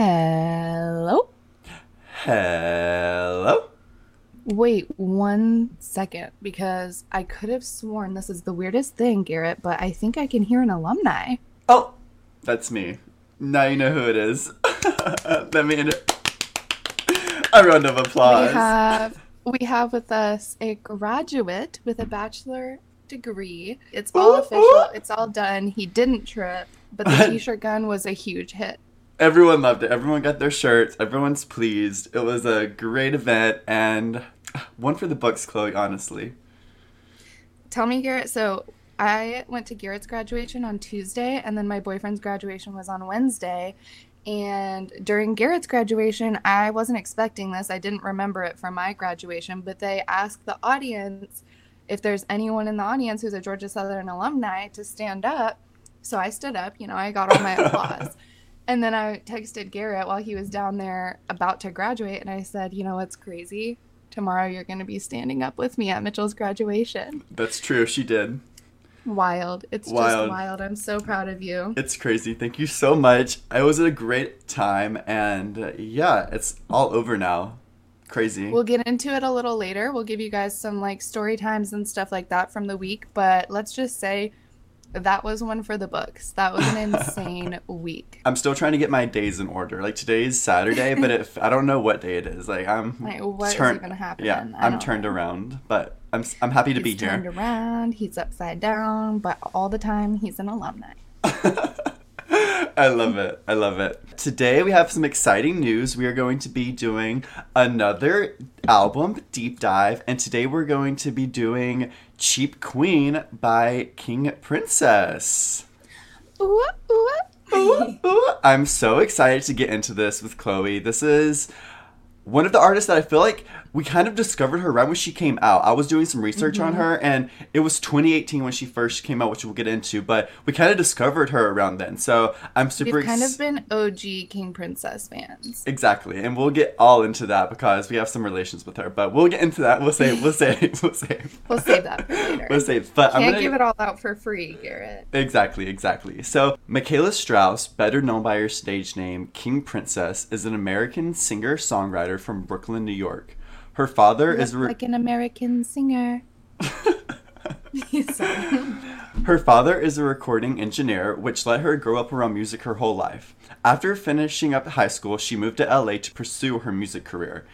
Hello? Hello? Wait one second because I could have sworn this is the weirdest thing, Garrett, but I think I can hear an alumni. Oh, that's me. Now you know who it is. Let me in a round of applause. We have we have with us a graduate with a bachelor degree. It's all Ooh, official. ooh. It's all done. He didn't trip, but the t-shirt gun was a huge hit. Everyone loved it. Everyone got their shirts. Everyone's pleased. It was a great event and one for the books, Chloe, honestly. Tell me, Garrett. So I went to Garrett's graduation on Tuesday, and then my boyfriend's graduation was on Wednesday. And during Garrett's graduation, I wasn't expecting this. I didn't remember it from my graduation, but they asked the audience if there's anyone in the audience who's a Georgia Southern alumni to stand up. So I stood up, you know, I got all my applause. And then I texted Garrett while he was down there about to graduate, and I said, You know what's crazy? Tomorrow you're going to be standing up with me at Mitchell's graduation. That's true. She did. Wild. It's Wild. just wild. I'm so proud of you. It's crazy. Thank you so much. It was a great time. And uh, yeah, it's all over now. Crazy. We'll get into it a little later. We'll give you guys some like story times and stuff like that from the week, but let's just say that was one for the books. That was an insane week. I'm still trying to get my days in order. Like today's Saturday, but if I don't know what day it is, like I'm Like, what is turn- even happening? Yeah, I'm turned know. around, but I'm I'm happy to He's be here. turned around, he's upside down, but all the time he's an alumni. I love it. I love it. Today we have some exciting news. We are going to be doing another album deep dive, and today we're going to be doing Cheap Queen by King Princess. Ooh, ooh. Ooh, ooh. I'm so excited to get into this with Chloe. This is one of the artists that I feel like we kind of discovered her right when she came out. I was doing some research on mm-hmm. her, and it was 2018 when she first came out, which we'll get into. But we kind of discovered her around then, so I'm super We've kind ex- of been OG King Princess fans. exactly, and we'll get all into that because we have some relations with her. But we'll get into that. We'll save. We'll save. We'll save. We'll save that for later. We'll save. But I'm Can't gonna give it all out for free, Garrett. Exactly, exactly. So, Mikaela Straus, better known by her stage name King Princess, is an American singer songwriter from Brooklyn, New York. Her father is re- like an American singer. Her father is a recording engineer, which let her grow up around music her whole life. After finishing up high school, she moved to LA to pursue her music career.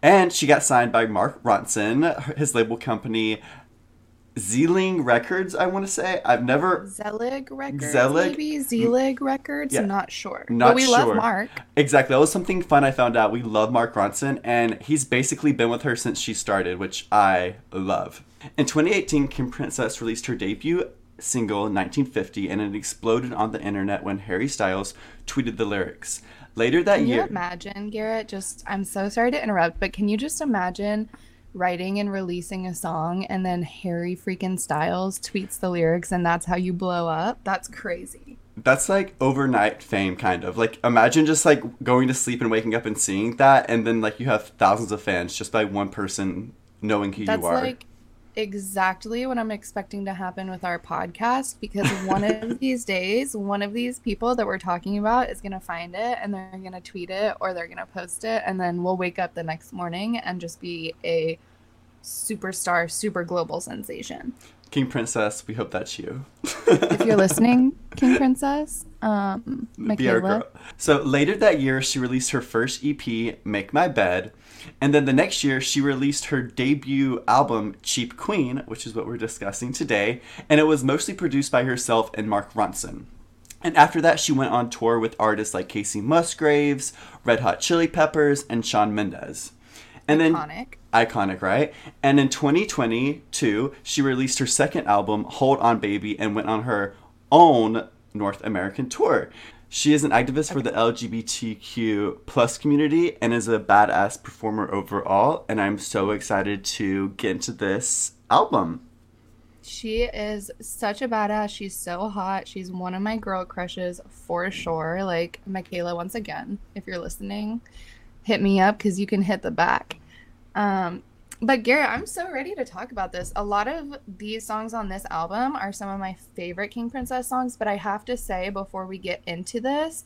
And she got signed by Mark Ronson, his label company Zeeling Records, I want to say. I've never Zelig Records, Zelig? maybe Zelig Records. Yeah. Not sure. Not but we love. Mark. Exactly. That was something fun I found out. We love Mark Ronson, and he's basically been with her since she started, which I love. In 2018, King Princess released her debut single, 1950, and it exploded on the internet when Harry Styles tweeted the lyrics. Later that year Can you year. imagine, Garrett? Just I'm so sorry to interrupt, but can you just imagine writing and releasing a song and then Harry freaking Styles tweets the lyrics and that's how you blow up? That's crazy. That's like overnight fame, kind of. Like, imagine just like going to sleep and waking up and seeing that, and then like you have thousands of fans just by one person knowing who That's you are. like exactly what I'm expecting to happen with our podcast because one of these days, one of these people that we're talking about is going to find it and they're going to tweet it or they're going to post it. And then we'll wake up the next morning and just be a superstar, super global sensation. King Princess, we hope that's you. If you're listening, King Princess, um, Be our Mikaela, girl. So later that year, she released her first EP, Make My Bed. And then the next year, she released her debut album, Cheap Queen, which is what we're discussing today. And it was mostly produced by herself and Mark Ronson. And after that, she went on tour with artists like Kacey Musgraves, Red Hot Chili Peppers, and Shawn Mendes. And then iconic. iconic, right? And in 2022, she released her second album, Hold On Baby, and went on her own North American tour. She is an activist for the LGBTQ plus community and is a badass performer overall. And I'm so excited to get into this album. She is such a badass. She's so hot. She's one of my girl crushes for sure. Like Mikaela, once again, if you're listening, hit me up because you can hit the back. Um, but Garrett, I'm so ready to talk about this. A lot of these songs on this album are some of my favorite King Princess songs, but I have to say before we get into this,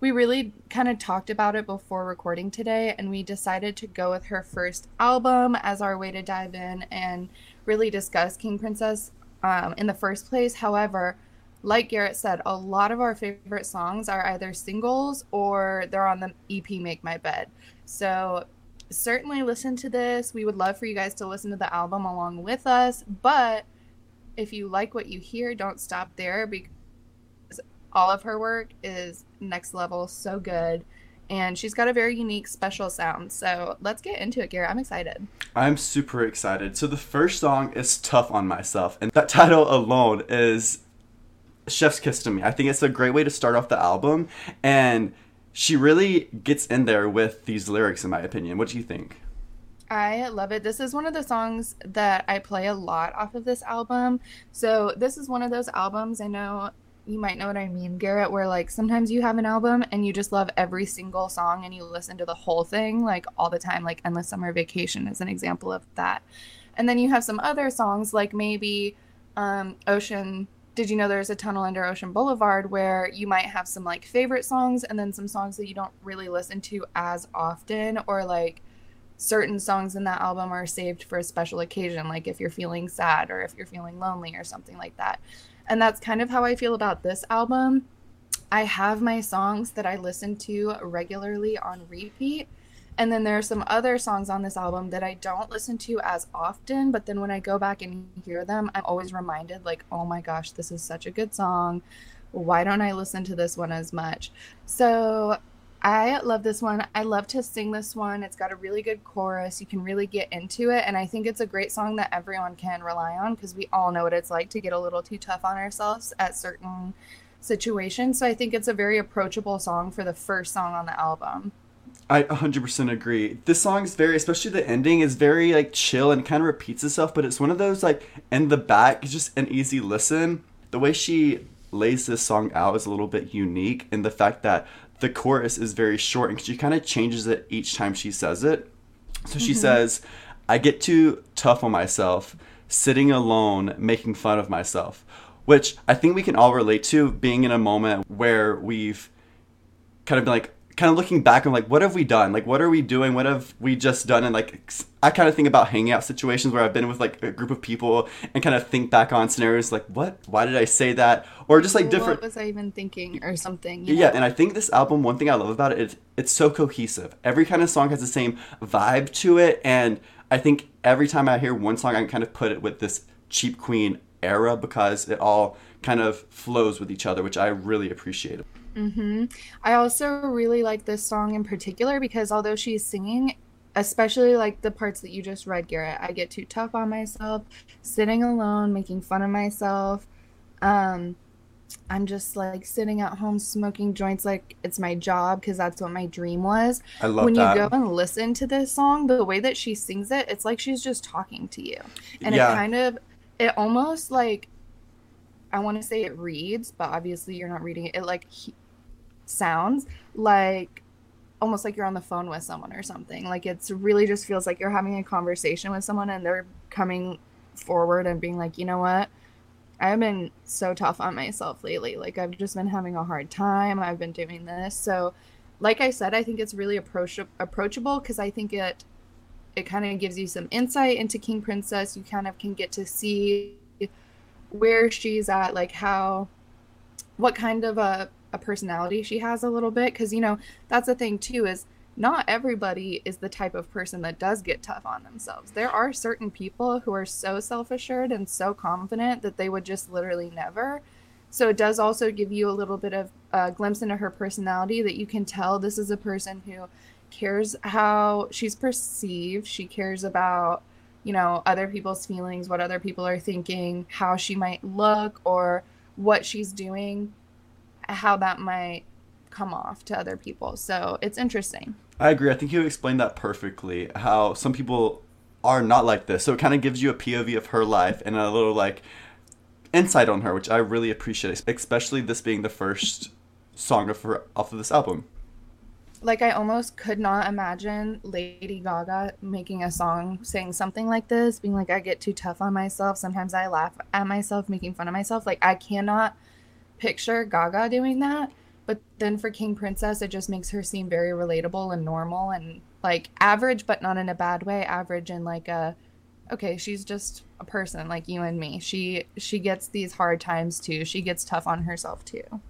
we really kind of talked about it before recording today, and we decided to go with her first album as our way to dive in and really discuss King Princess um, in the first place. However, like Garrett said, a lot of our favorite songs are either singles or they're on the EP Make My Bed. So certainly listen to this. We would love for you guys to listen to the album along with us. But if you like what you hear, don't stop there because all of her work is next level, so good. And she's got a very unique, special sound. So let's get into it, Garrett. I'm excited. I'm super excited. So the first song is Tough on Myself. And that title alone is Chef's Kiss to me. I think it's a great way to start off the album. And she really gets in there with these lyrics, in my opinion. What do you think? I love it. This is one of the songs that I play a lot off of this album. So, this is one of those albums I know you might know what I mean, Garrett, where like sometimes you have an album and you just love every single song and you listen to the whole thing like all the time. Like Endless Summer Vacation is an example of that. And then you have some other songs like maybe um, Ocean did you know there's a tunnel under Ocean Boulevard where you might have some like favorite songs and then some songs that you don't really listen to as often or like certain songs in that album are saved for a special occasion like if you're feeling sad or if you're feeling lonely or something like that. And that's kind of how I feel about this album. I have my songs that I listen to regularly on repeat and then there are some other songs on this album that I don't listen to as often, but then when I go back and hear them, I'm always reminded, like, oh my gosh, this is such a good song. Why don't I listen to this one as much? So I love this one. I love to sing this one. It's got a really good chorus. You can really get into it. And I think it's a great song that everyone can rely on because we all know what it's like to get a little too tough on ourselves at certain situations. So I think it's a very approachable song for the first song on the album. I 100% agree. This song is very, especially the ending, is very like chill and kind of repeats itself, but it's one of those like in the back, it's just an easy listen. The way she lays this song out is a little bit unique in the fact that the chorus is very short and she kind of changes it each time she says it. So she mm-hmm. says, I get too tough on myself, sitting alone, making fun of myself, which I think we can all relate to being in a moment where we've kind of been like, kind of looking back and like what have we done? Like what are we doing? What have we just done? And like i kind of think about hanging out situations where i've been with like a group of people and kind of think back on scenarios like what? Why did i say that? Or just like different what was i even thinking or something yeah know? and i think this album one thing i love about it is it's so cohesive. Every kind of song has the same vibe to it and i think every time i hear one song i can kind of put it with this cheap queen era because it all kind of flows with each other which i really appreciate Mm-hmm. I also really like this song in particular because although she's singing, especially like the parts that you just read, Garrett, I get too tough on myself, sitting alone, making fun of myself. Um, I'm just like sitting at home smoking joints like it's my job because that's what my dream was. I love when that. you go and listen to this song, the way that she sings it, it's like she's just talking to you, and yeah. it kind of, it almost like, I want to say it reads, but obviously you're not reading it. It like he, sounds like almost like you're on the phone with someone or something. Like it's really just feels like you're having a conversation with someone and they're coming forward and being like, you know what? I've been so tough on myself lately. Like I've just been having a hard time. I've been doing this. So like I said, I think it's really approach- approachable because I think it it kind of gives you some insight into King Princess. You kind of can get to see where she's at, like how what kind of a a personality she has a little bit because you know that's the thing too is not everybody is the type of person that does get tough on themselves. There are certain people who are so self assured and so confident that they would just literally never. So it does also give you a little bit of a glimpse into her personality that you can tell this is a person who cares how she's perceived. She cares about, you know, other people's feelings, what other people are thinking, how she might look, or what she's doing how that might come off to other people. So it's interesting. I agree. I think you explained that perfectly. How some people are not like this. So it kind of gives you a POV of her life and a little like insight on her, which I really appreciate, especially this being the first song of her off of this album. Like I almost could not imagine Lady Gaga making a song saying something like this, being like I get too tough on myself. Sometimes I laugh at myself, making fun of myself. Like I cannot picture Gaga doing that. But then for King Princess, it just makes her seem very relatable and normal and like average, but not in a bad way. Average in like a, okay, she's just a person like you and me. She she gets these hard times too. She gets tough on herself too.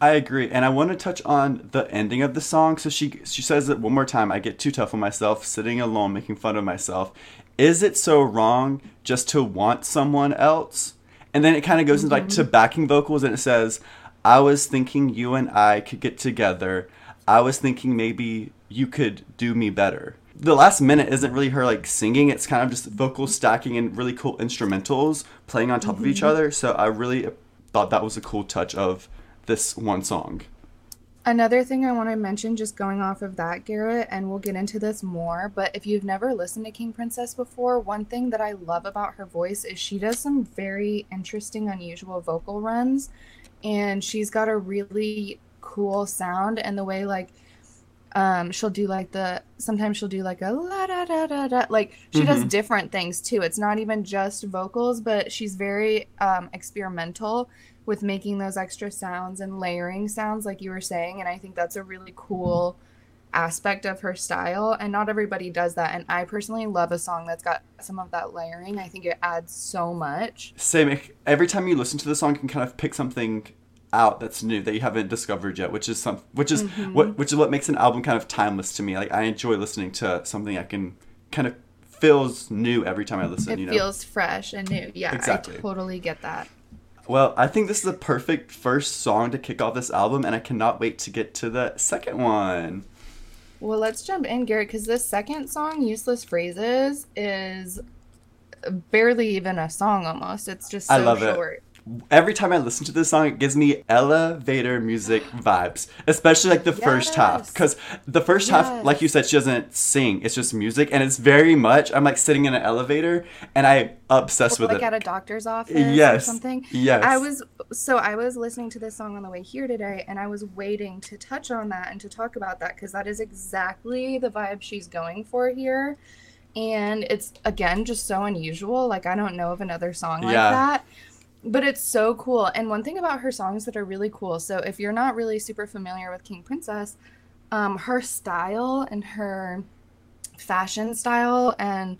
I agree, and I want to touch on the ending of the song. So she she says it one more time. I get too tough on myself, sitting alone, making fun of myself. Is it so wrong just to want someone else? And then it kind of goes into like to Mm-hmm. backing vocals, and it says, "I was thinking you and I could get together. I was thinking maybe you could do me better." The last minute isn't really her like singing; it's kind of just vocal stacking and really cool instrumentals playing on top of each Mm-hmm. other. So I really thought that was a cool touch of this one song. Another thing I want to mention, just going off of that, Garrett, and we'll get into this more, but if you've never listened to King Princess before, one thing that I love about her voice is she does some very interesting, unusual vocal runs, and she's got a really cool sound, and the way, like, um, she'll do like the sometimes she'll do like a la da da da da like she does Mhm. different things too. It's not even just vocals, but she's very um, experimental with making those extra sounds and layering sounds, like you were saying. And I think that's a really cool aspect of her style. And not everybody does that. And I personally love a song that's got some of that layering. I think it adds so much. Same. Every time you listen to the song, you can kind of pick something out that's new that you haven't discovered yet, which is some, which is Mm-hmm. what, which is what makes an album kind of timeless to me. Like I enjoy listening to something I can kind of feels new every time I listen. It you know. feels fresh and new. Yeah, Exactly. I totally get that. Well, I think this is a perfect first song to kick off this album, and I cannot wait to get to the second one. Well, let's jump in, Garrett, because this second song, Useless Phrases, is barely even a song almost. It's just so I love it. Every time I listen to this song, it gives me elevator music vibes, especially like the first half. Because the first half, like you said, she doesn't sing; it's just music, and it's very much. I'm like sitting in an elevator, and I'm obsessed with like it. Like at a doctor's office or Yes. something. Yes. I was so I was listening to this song on the way here today and I was waiting to touch on that and to talk about that cuz that is exactly the vibe she's going for here. And it's again just so unusual. Like I don't know of another song like Yeah. that. But it's so cool. And one thing about her songs that are really cool. So if you're not really super familiar with King Princess, um her style and her fashion style and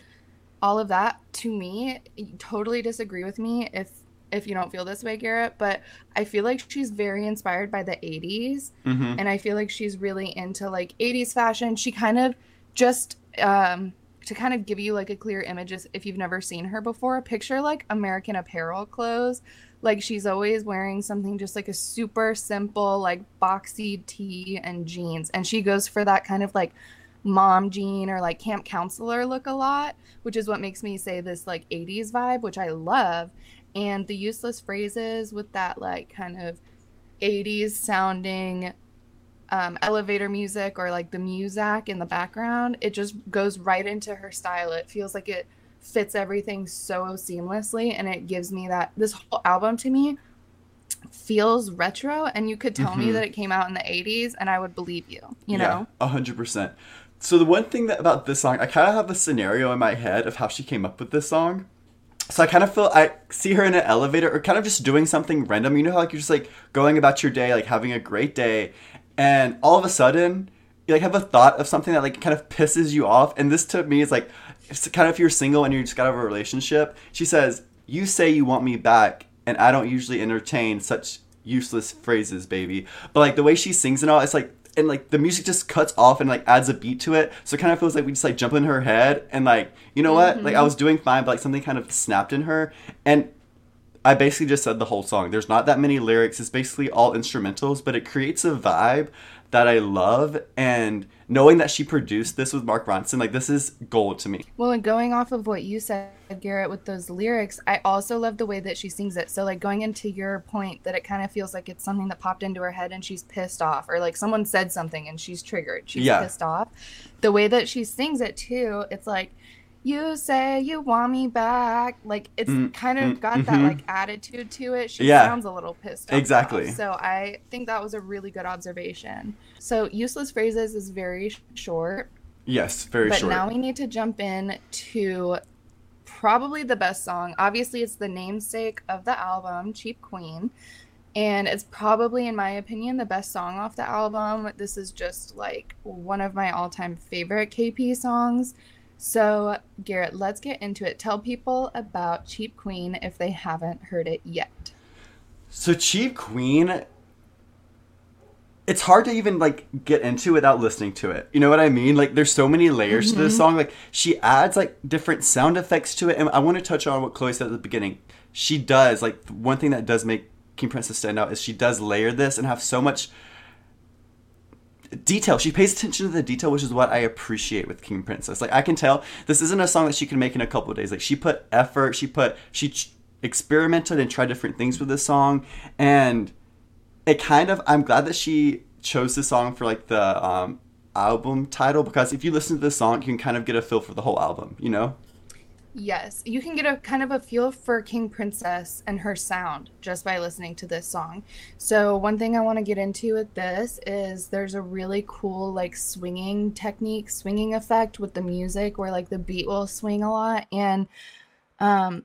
all of that to me totally disagree with me if if you don't feel this way garrett but i feel like she's very inspired by the 80s hmm and i feel like she's really into like 80s fashion she kind of just um to kind of give you like a clear image if you've never seen her before picture like american apparel clothes. Like she's always wearing something just like a super simple like boxy tee and jeans. And she goes for that kind of like mom jean or like camp counselor look a lot which is what makes me say this like 80s vibe which i love. And the useless phrases with that like kind of 80s sounding um, elevator music or like the muzak in the background it just goes right into her style it feels like it fits everything so seamlessly and it gives me that this whole album to me feels retro and you could tell me Mhm. that it came out in the 80s and i would believe you you know a hundred percent. So the one thing that about this song, I kind of have a scenario in my head of how she came up with this song. So I kind of feel I see her in an elevator or kind of just doing something random. You know how like you're just like going about your day, like having a great day, and all of a sudden you like have a thought of something that like kind of pisses you off. And this to me is like it's kind of if you're single and you just got out of a relationship. She says, "You say you want me back, and I don't usually entertain such useless phrases, baby." But like the way she sings and all, it's like and like the music just cuts off and like adds a beat to it. So it kind of feels like we just like jump in her head and like you know mm-hmm. what? Like I was doing fine, but like something kind of snapped in her and. I basically just said the whole song. There's not that many lyrics. It's basically all instrumentals, but it creates a vibe that I love. And knowing that she produced this with Mark Ronson, like this is gold to me. Well, and going off of what you said, Garrett, with those lyrics, I also love the way that she sings it. So, like, going into your point that it kind of feels like it's something that popped into her head and she's pissed off, or like someone said something and she's triggered. She's Yeah. pissed off. The way that she sings it, too, it's like, you say you want me back. Like, it's Mm, kind of mm, got that, mhm. like, attitude to it. She Yeah. sounds a little pissed off. Exactly. So, I think that was a really good observation. So, Useless Phrases is very short. Yes, very But short. now we need to jump in to probably the best song. Obviously, it's the namesake of the album, Cheap Queen. And it's probably, in my opinion, the best song off the album. This is just like one of my all time favorite KP songs. So, Garrett, let's get into it. Tell people about Cheap Queen if they haven't heard it yet. So, Cheap Queen it's hard to even like get into without listening to it. You know what I mean? Like there's so many layers mm-hmm. to this mm-hmm. song. Like she adds like different sound effects to it. And I want to touch on what Chloe said at the beginning. She does like one thing that does make King Princess stand out is she does layer this and have so much detail. She pays attention to the detail, which is what I appreciate with King Princess. Like I can tell this isn't a song that she can make in a couple days. Like she put effort, she put she ch- experimented and tried different things with this song and it kind of I'm glad that she chose this song for like the um, album title because if you listen to the song, you can kind of get a feel for the whole album. You know. Yes, you can get a kind of a feel for King Princess and her sound just by listening to this song. So, one thing I want to get into with this is there's a really cool like swinging technique, swinging effect with the music where like the beat will swing a lot and um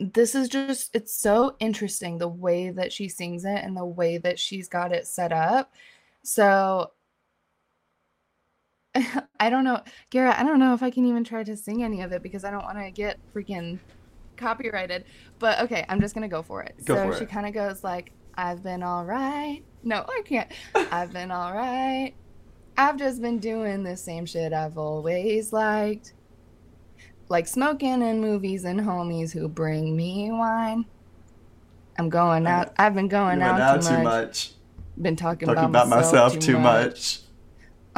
this is just it's so interesting the way that she sings it and the way that she's got it set up so I don't know, Garrett. I don't know if I can even try to sing any of it because I don't want to get freaking copyrighted. But okay, I'm just gonna go for it. Go so for she kind of goes like, "I've been all right." No, I can't. I've been all right. I've just been doing the same shit I've always liked like smoking and movies and homies who bring me wine. I'm going out. I've been going out, out, too, much. much. Been talking, talking about, about, myself, too, too much. much.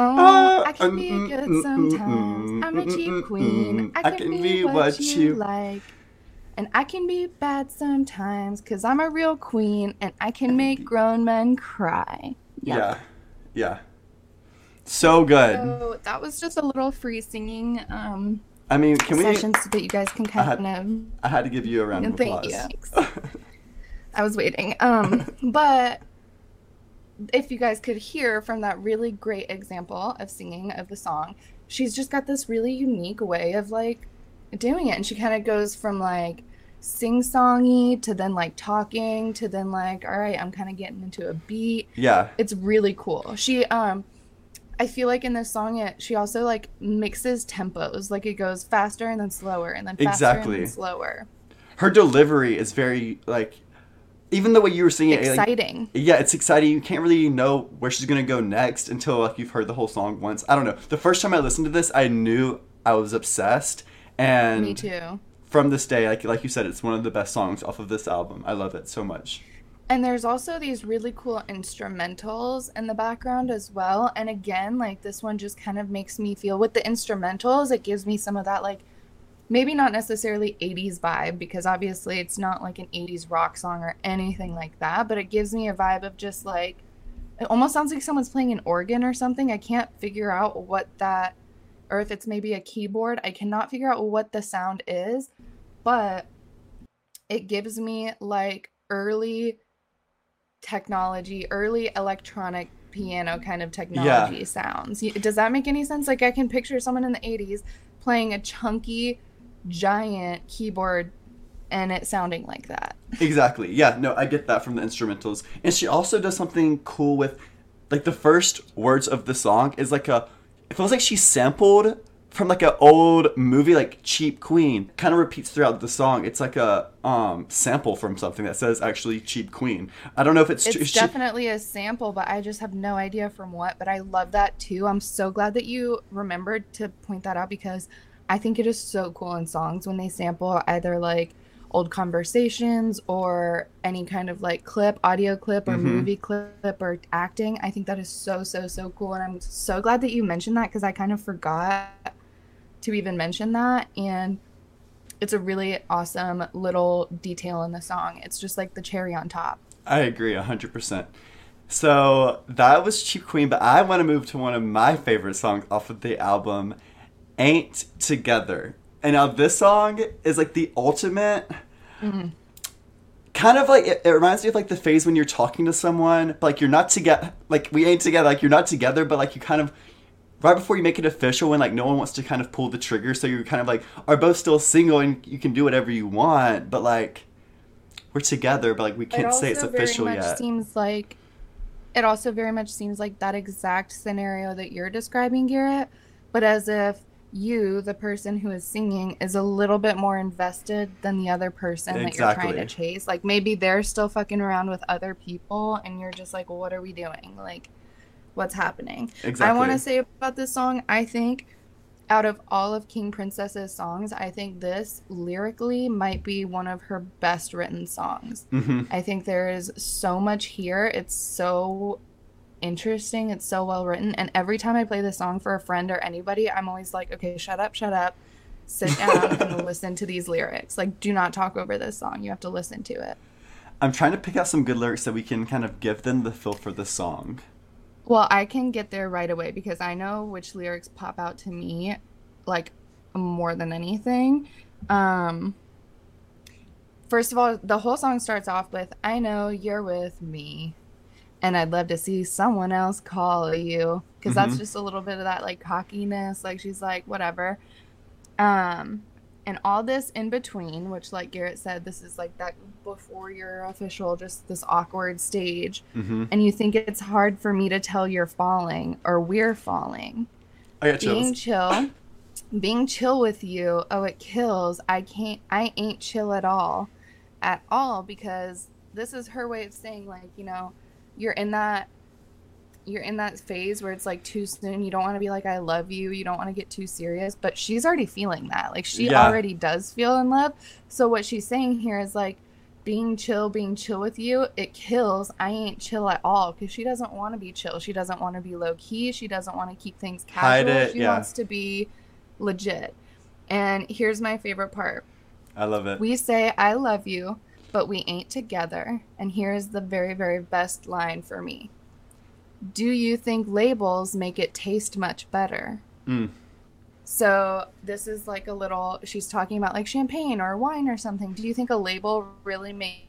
Oh, I can be mm, good mm, mm, sometimes. I'm a cheap queen. I can, be, what, you, like. And I can be bad sometimes because I'm a real queen and I can make grown men cry. Yeah. Yeah. So good. So that was just a little free singing um, I mean, can we sessions so that you guys can kind I had, of. I had to give you a round of applause. Thank you. I was waiting. Um, but if you guys could hear from that really great example of singing of the song, she's just got this really unique way of like doing it, and she kind of goes from like sing songy to then like talking to then like all right i'm kind of getting into a beat yeah it's really cool she um I feel like in this song, it she also like mixes tempos. Like it goes faster and then slower, and then faster exactly. and then slower. Her delivery is very like, even the way you were singing, it, exciting. Like, yeah, it's exciting. You can't really know where she's gonna go next until like you've heard the whole song once. I don't know. The first time I listened to this, I knew I was obsessed, and me too. From this day, like like you said, it's one of the best songs off of this album. I love it so much. And there's also these really cool instrumentals in the background as well. And again, like this one just kind of makes me feel with the instrumentals, it gives me some of that like maybe not necessarily 80s vibe because obviously it's not like an 80s rock song or anything like that, but it gives me a vibe of just like it almost sounds like someone's playing an organ or something. I can't figure out what that or if it's maybe a keyboard. I cannot figure out what the sound is, but it gives me like early technology, early electronic piano kind of technology yeah. sounds. Does that make any sense? Like I can picture someone in the 80s playing a chunky giant keyboard and it sounding like that. Exactly. Yeah, no, I get that from the instrumentals. And she also does something cool with like the first words of the song is like a it feels like she sampled from like an old movie like cheap queen kind of repeats throughout the song it's like a um sample from something that says actually cheap queen i don't know if it's it's definitely a sample but i just have no idea from what but i love that too i'm so glad that you remembered to point that out because i think it is so cool in songs when they sample either like old conversations or any kind of like clip audio clip or mm-hmm. movie clip or acting i think that is so so so cool and i'm so glad that you mentioned that because i kind of forgot to even mention that. And it's a really awesome little detail in the song. It's just like the cherry on top. I agree 100%. So that was Cheap Queen, but I want to move to one of my favorite songs off of the album, Ain't Together. And now this song is like the ultimate. Mm-hmm. Kind of like it, it, reminds me of like the phase when you're talking to someone, but like you're not together, like we ain't together, like you're not together, but like you kind of right before you make it official when like no one wants to kind of pull the trigger so you're kind of like are both still single and you can do whatever you want but like we're together, but like we can't say it's official very much yet. Seems like it also very much seems like that exact scenario that you're describing, Garrett, but as if you, the person who is singing, is a little bit more invested than the other person that you're trying to chase. Like maybe they're still fucking around with other people, and you're just like, well, what are we doing? Like, what's happening? Exactly. I want to say about this song, I think out of all of King Princess's songs, I think this lyrically might be one of her best written songs. hmm I think there is so much here. It's so interesting. It's so well written. And every time I play this song for a friend or anybody, I'm always like, okay, shut up, shut up. Sit down and listen to these lyrics. Like, do not talk over this song. You have to listen to it. I'm trying to pick out some good lyrics that we can kind of give them the feel for the song. Well, I can get there right away because I know which lyrics pop out to me like more than anything. Um First of all, the whole song starts off with I know you're with me and I'd love to see someone else call you because that's Mhm. just a little bit of that like cockiness like she's like whatever. Um and all this in between, which like Garrett said, this is like that before your official, just this awkward stage hmm and you think it's hard for me to tell you're falling or we're falling. I got Being chills. chill, being chill with you, oh, it kills. I can't, I ain't chill at all, at all, because this is her way of saying, like, you know, you're in that. You're in that phase where it's like too soon. You don't want to be like, I love you. You don't want to get too serious. But she's already feeling that. Like, she Yeah. already does feel in love. So, what she's saying here is like, being chill, being chill with you, it kills. I ain't chill at all because she doesn't want to be chill. She doesn't want to be low key. She doesn't want to keep things Hide casual. it, she yeah. wants to be legit. And here's my favorite part I love it. we say, I love you, but we ain't together. And here's the very, very best line for me Do you think labels make it taste much better? Mm. So this is like a little she's talking about like champagne or wine or something. Do you think a label really makes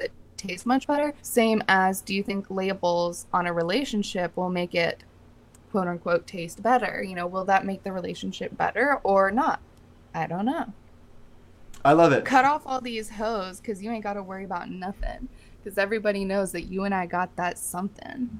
it taste much better? Same as do you think labels on a relationship will make it quote unquote taste better? You know, will that make the relationship better or not? I don't know. I love it. Cut off all these hoes because you ain't got to worry about nothing. Because everybody knows that you and I got that something.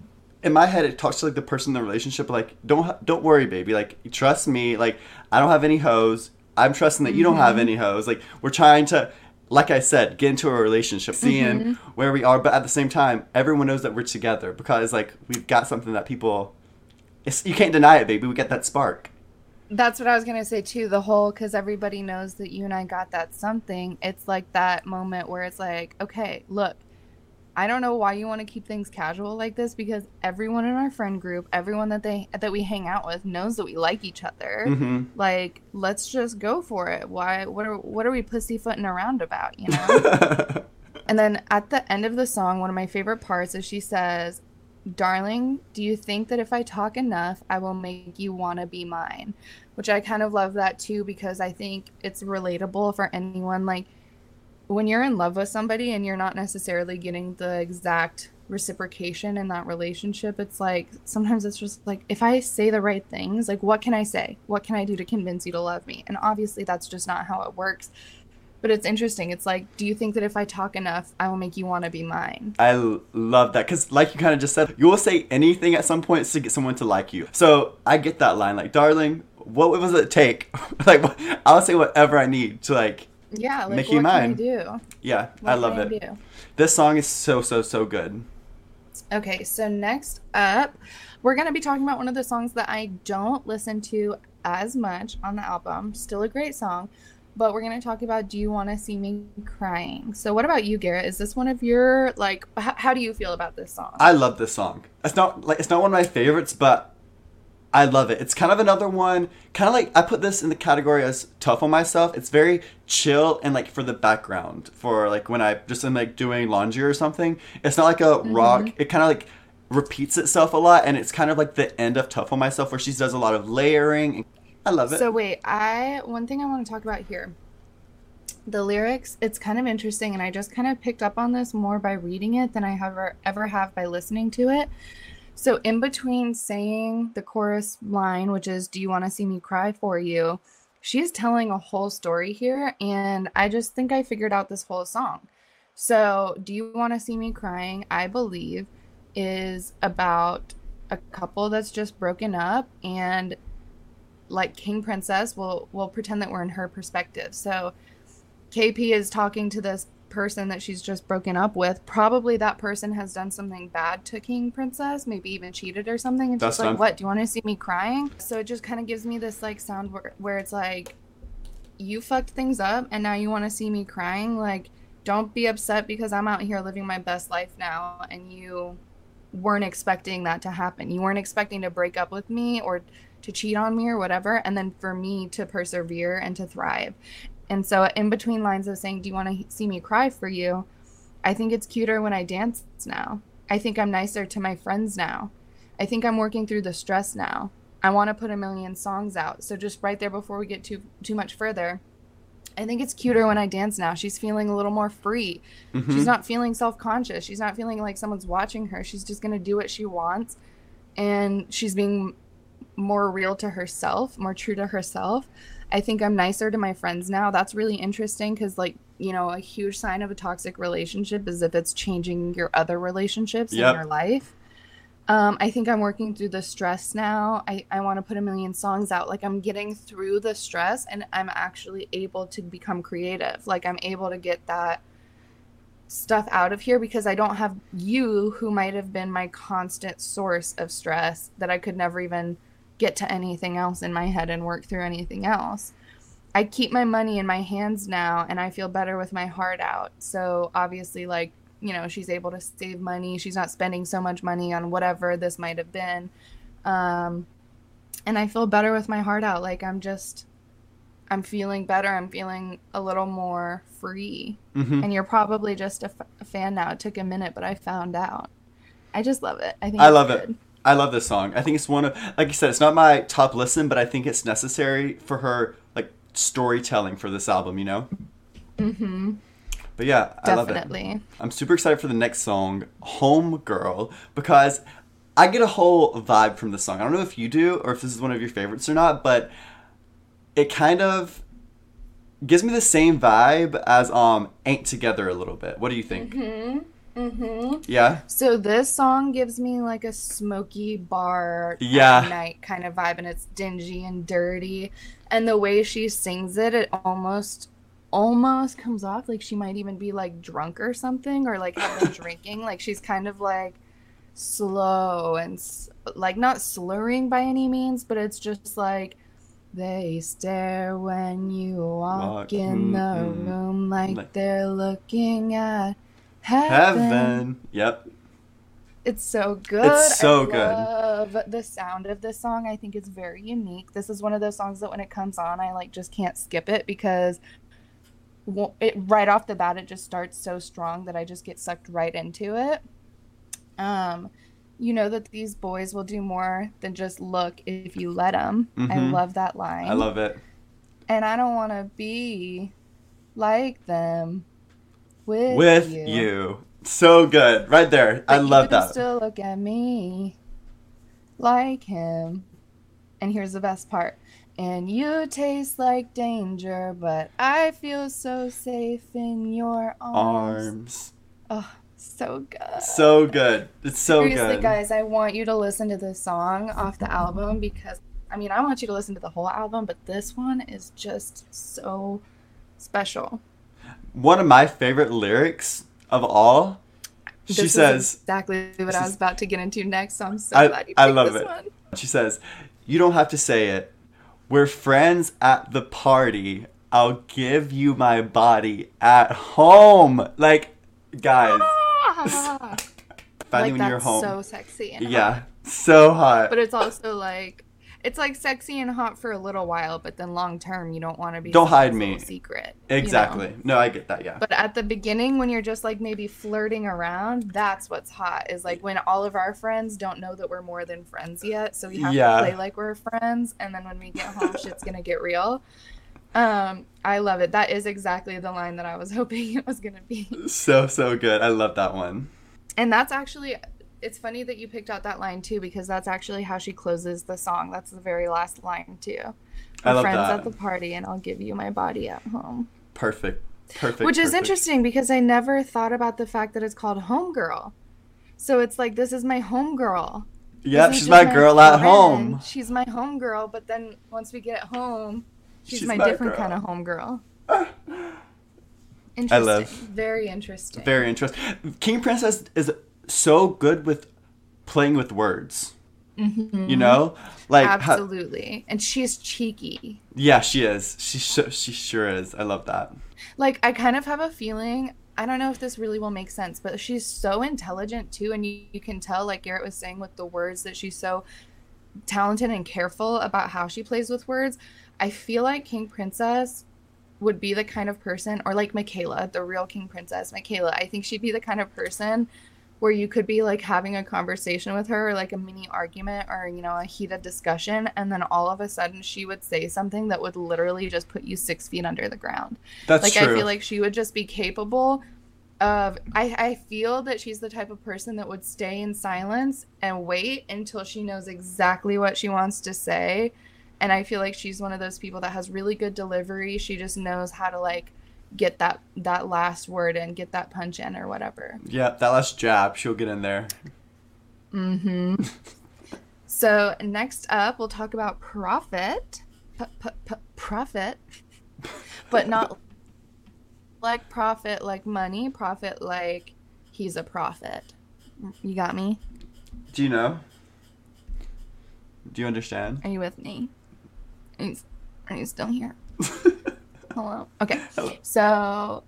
in my head it talks to like the person in the relationship like don't don't worry baby like trust me like i don't have any hoes i'm trusting that you don't have Mhm. any hoes like we're trying to like i said get into a relationship seeing Mhm. where we are but at the same time everyone knows that we're together because like we've got something that people it's, you can't deny it baby we got that spark That's what I was gonna say too. The whole because everybody knows that you and I got that something. It's like that moment where it's like, okay, look, I don't know why you want to keep things casual like this because everyone in our friend group, everyone that they that we hang out with, knows that we like each other. hmm Like, let's just go for it. Why? What are what are we pussyfooting around about? You know. And then at the end of the song, one of my favorite parts is she says, Darling, do you think that if I talk enough, I will make you want to be mine? Which I kind of love that too because I think it's relatable for anyone. Like, when you're in love with somebody and you're not necessarily getting the exact reciprocation in that relationship, it's like sometimes it's just like, if I say the right things, like, what can I say? What can I do to convince you to love me? And obviously, that's just not how it works. But it's interesting. It's like, do you think that if I talk enough, I will make you want to be mine? I l- love that because, like you kind of just said, you will say anything at some point to get someone to like you. So I get that line, like, darling, what was it take? like, I'll say whatever I need to, like, Yeah, like Make what you mine. do? yeah, What I love it. do? This song is so, so, so good. Okay, so next up, we're gonna be talking about one of the songs that I don't listen to as much on the album. Still a great song, but we're gonna talk about "Do You Want to See Me Crying?" So, what about you, Garrett? Is this one of your like? H- how do you feel about this song? I love this song. It's not like it's not one of my favorites, but I love it. It's kind of another one, kind of like I put this in the category as tough on myself. It's very chill and like for the background, for like when I just am like doing laundry or something. It's not like a mm-hmm. rock. It kind of like repeats itself a lot, and it's kind of like the end of tough on myself, where she does a lot of layering. I love it. So wait, I one thing I want to talk about here. The lyrics, it's kind of interesting, and I just kind of picked up on this more by reading it than I ever ever have by listening to it. So in between saying the chorus line, which is "Do you want to see me cry for you?" She's telling a whole story here, and I just think I figured out this whole song. So, Do You Want to See Me Crying? I believe is about a couple that's just broken up and like King Princess, we'll we'll pretend that we're in her perspective. So KP is talking to this person that she's just broken up with. Probably that person has done something bad to King Princess, maybe even cheated or something. And That's she's like, "What? Do you want to see me crying?" So it just kind of gives me this like sound where, where it's like, "You fucked things up, and now you want to see me crying." Like, don't be upset because I'm out here living my best life now, and you weren't expecting that to happen. You weren't expecting to break up with me or to cheat on me or whatever, and then for me to persevere and to thrive. And so, in between lines of saying, Do you want to see me cry for you? I think it's cuter when I dance now. I think I'm nicer to my friends now. I think I'm working through the stress now. I want to put a million songs out. So, just right there before we get too, too much further, I think it's cuter when I dance now. She's feeling a little more free. Mhm. She's not feeling self conscious. She's not feeling like someone's watching her. She's just going to do what she wants. And she's being more real to herself, more true to herself. I think I'm nicer to my friends now. That's really interesting because, like, you know, a huge sign of a toxic relationship is if it's changing your other relationships Yep. in your life. Um, I think I'm working through the stress now. I, I want to put a million songs out. Like, I'm getting through the stress and I'm actually able to become creative. Like, I'm able to get that stuff out of here because I don't have you who might have been my constant source of stress that I could never even get to anything else in my head and work through anything else. I keep my money in my hands now and I feel better with my heart out. So obviously like, you know, she's able to save money. She's not spending so much money on whatever this might have been. Um and I feel better with my heart out. Like I'm just I'm feeling better. I'm feeling a little more free. Mhm. And you're probably just a, f- a fan now. It took a minute, but I found out. I just love it. I think I love it. I love this song. I think it's one of, like you said, it's not my top listen, but I think it's necessary for her like storytelling for this album. You know. Mm-hmm. But yeah, I love it. Definitely. I'm super excited for the next song, Home Girl, because I get a whole vibe from this song. I don't know if you do or if this is one of your favorites or not, but it kind of gives me the same vibe as um Ain't Together a little bit. What do you think? Mm-hmm. Mm-hmm. Yeah? So this song gives me like a smoky bar Yeah. night kind of vibe, and it's dingy and dirty. And the way she sings it, it almost almost comes off like she might even be like drunk or something, or like have been drinking. Like she's kind of like slow and like not slurring by any means, but it's just like they stare when you walk Walk, in the mm, mm. room like, Like- they're looking at heaven. Heaven. Yep. It's so good. It's so I good. love the sound of this song. I think it's very unique. This is one of those songs that when it comes on, I like just can't skip it because it right off the bat it just starts so strong that I just get sucked right into it. Um, you know that these boys will do more than just look if you let them. I Mhm. love that line. I love it. And I don't want to be like them with, With you. So good. Right there. I love that. Still look at me like him. And here's the best part. And you taste like danger, but I feel so safe in your arms. Arms. Oh, so good. So good. It's so Seriously, good. guys, I want you to listen to this song off the album because, I mean, I want you to listen to the whole album, but this one is just so special. One of my favorite lyrics of all. This She says, exactly what I was about to get into next, so I'm so I- glad you I picked love this it. one. She says, You don't have to say it. We're friends at the party. I'll give you my body at home. Like, guys, Ah! finding like when you're home. so sexy and hot. yeah, so hot. but it's also like it's like sexy and hot for a little while but then long term you don't want to be Don't hide me. secret you know? exactly. No, I get that, yeah. but at the beginning when you're just like maybe flirting around that's what's hot is like when all of our friends don't know that we're more than friends yet so we have Yeah. to play like we're friends and then when we get home shit's gonna get real um i love it that is exactly the line that i was hoping it was gonna be so, so good. I love that one. And that's actually it's funny that you picked out that line too because that's actually how she closes the song. That's the very last line too. I We're friends that. at the party and I'll give you my body at home. Perfect. Perfect. Which is interesting because I never thought about the fact that it's called homegirl. So it's like this is my homegirl. Yep, she's my girl at home. She's my homegirl, but then once we get home, she's, She's my, my different girl. kind of homegirl. Interesting. love- Very interesting. Very interesting. King Princess is so good with playing with words. You know, like Mm-hmm. Absolutely. and she's cheeky. yeah, she is. She sh- she sure is. I love that. Like I kind of have a feeling I don't know if this really will make sense, but she's so intelligent too, and you, you can tell, like Garrett was saying, with the words that she's so talented and careful about how she plays with words. I feel like King Princess would be the kind of person, or like Mikaela, the real King Princess, Mikaela. I think she'd be the kind of person where you could be like having a conversation with her, or like a mini argument, or you know, a heated discussion, and then all of a sudden she would say something that would literally just put you six feet under the ground That's like true. i feel like she would just be capable of I, I feel that she's the type of person that would stay in silence and wait until she knows exactly what she wants to say and i feel like she's one of those people that has really good delivery she just knows how to like get that that last word and get that punch in or whatever. Yeah, that last jab, she'll get in there. mm-hmm. So next up we'll talk about Prophet. Prophet. But not like profit like money profit like he's a prophet. You got me? Do you know? Do you understand? are you with me? Are you, are you still here hello okay Hello. so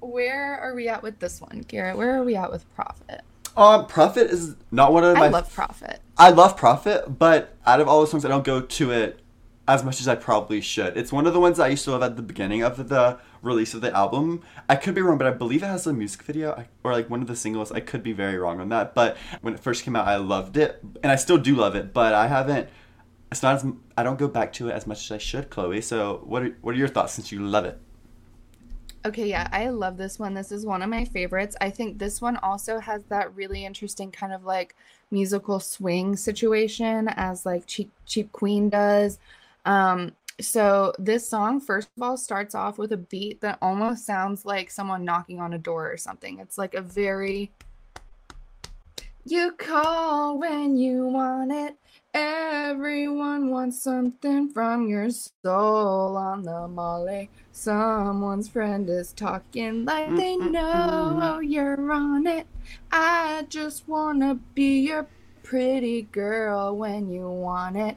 where are we at with this one garrett where are we at with Prophet Um, Prophet is not one of my. i love Prophet I love Prophet, but out of all the songs, I don't go to it as much as I probably should. It's one of the ones I used to love at the beginning of the release of the album. I could be wrong, but I believe it has a music video or like one of the singles. I could be very wrong on that, but when it first came out, I loved it, and I still do love it. But I haven't. It's not as I don't go back to it as much as I should, Chloe. So what are what are your thoughts since you love it? Okay, yeah, I love this one. This is one of my favorites. I think this one also has that really interesting kind of like musical swing situation as like Cheap Cheap Queen does. Um so this song first of all starts off with a beat that almost sounds like someone knocking on a door or something. It's like a very you call when you want it. Everyone wants something from your soul on the molly. Someone's friend is talking like they mm, mm, know mm. you're on it. I just wanna be your pretty girl when you want it.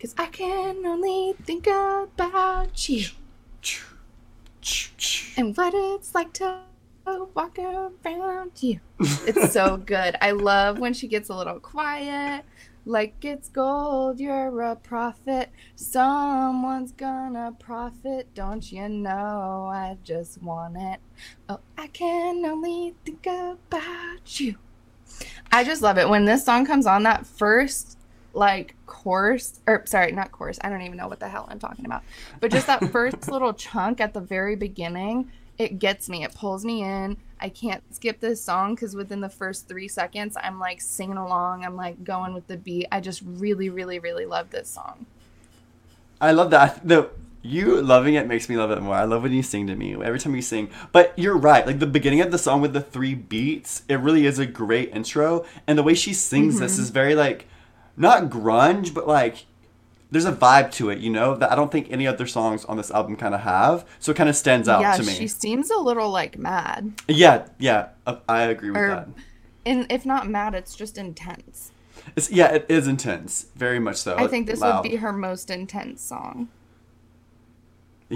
Cause I can only think about you and what it's like to walk around you. It's so good. I love when she gets a little quiet. Like it's gold, you're a prophet. Someone's gonna profit, don't you know? I just want it. Oh, I can only think about you. I just love it when this song comes on. That first like chorus, or sorry, not chorus. I don't even know what the hell I'm talking about. But just that first little chunk at the very beginning, it gets me. It pulls me in. I can't skip this song because within the first three seconds, I'm like singing along. I'm like going with the beat. I just really, really, really love this song. I love that. The you loving it makes me love it more. I love when you sing to me every time you sing. But you're right. Like the beginning of the song with the three beats, it really is a great intro. And the way she sings this Mm-hmm. is very like not grunge, but like there's a vibe to it, you know, that I don't think any other songs on this album kind of have. So it kind of stands out yeah, to me. she seems a little like mad. Yeah, yeah, uh, I agree with Or- that. And if not mad, it's just intense. It's, yeah, it is intense, very much so. I think this Loud. would be her most intense song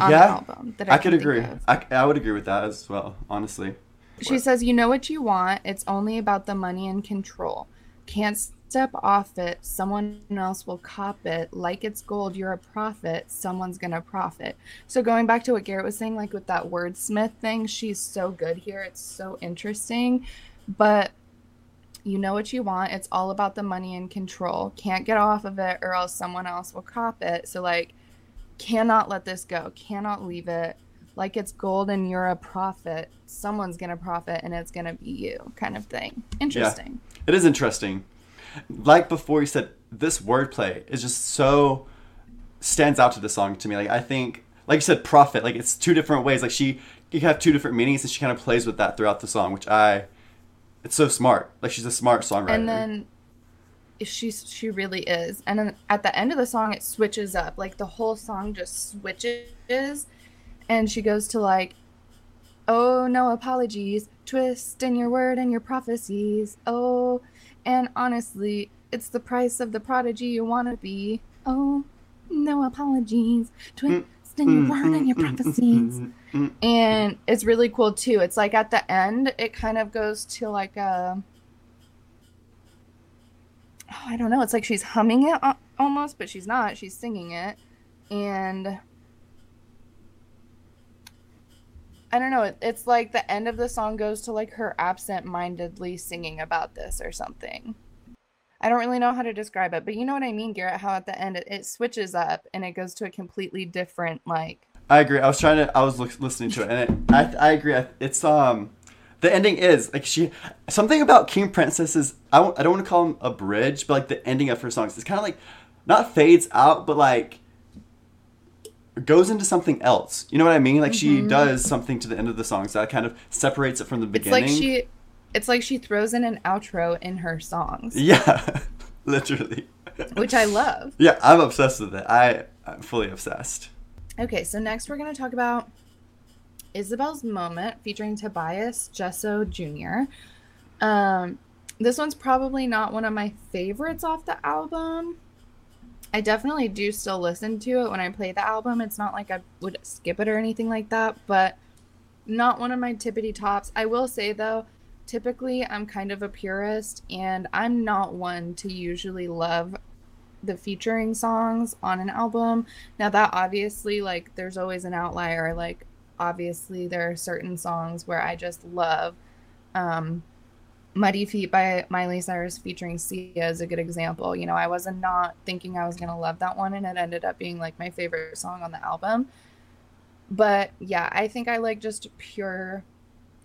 on yeah, album I, I could agree. I, I would agree with that as well, honestly. She says, You know what you want. It's only about the money and control. Can't step off it. Someone else will cop it. Like it's gold, you're a prophet. Someone's going to profit. So, going back to what Garrett was saying, like with that wordsmith thing, she's so good here. It's so interesting. But you know what you want. It's all about the money and control. Can't get off of it, or else someone else will cop it. So, like, cannot let this go. Cannot leave it like it's gold and you're a prophet. Someone's gonna profit and it's gonna be you, kind of thing. Interesting. It is interesting. Like before, you said this wordplay is just so stands out to the song to me. Like I think like you said, prophet. Like it's two different ways. Like she, you have two different meanings, and she kind of plays with that throughout the song, which I, it's so smart. Like she's a smart songwriter. And then she's she really is. And then at the end of the song, it switches up. Like the whole song just switches, and she goes to like, "Oh no apologies, twist in your word and your prophecies. Oh, and honestly, it's the price of the prodigy you want to be. Oh, no apologies, twist in your mm, word and your mm, mm, prophecies." And it's really cool too. It's like at the end, it kind of goes to like a oh, I don't know. It's like she's humming it almost, but she's not. She's singing it, and I don't know. It, it's like the end of the song goes to like her absent-mindedly singing about this or something. I don't really know how to describe it, but you know what I mean, Garrett. How at the end it, it switches up and it goes to a completely different like. I agree. I was trying to. I was look, listening to it, and it, I I agree. It's um, the ending is like she something about King Princess is I w- I don't want to call him a bridge, but like the ending of her songs, it's kind of like not fades out, but like goes into something else. You know what I mean? Like she does something to the end of the song, so that kind of separates it from the Mm-hmm. It's like she, it's like she throws in an outro in her songs, Yeah, literally. which I love. Yeah, I'm obsessed with it. I I'm fully obsessed. Okay, so next we're going to talk about Isabel's Moment featuring Tobias Jesso Jr. Um, this one's probably not one of my favorites off the album. I definitely do still listen to it when I play the album. It's not like I would skip it or anything like that, but not one of my tippity tops. I will say though, typically I'm kind of a purist and I'm not one to usually love the featuring songs on an album. Now that obviously like there's always an outlier like obviously there are certain songs where I just love um Muddy Feet by Miley Cyrus featuring Sia is a good example. You know, I wasn't not thinking I was going to love that one and it ended up being like my favorite song on the album. But yeah, I think I like just pure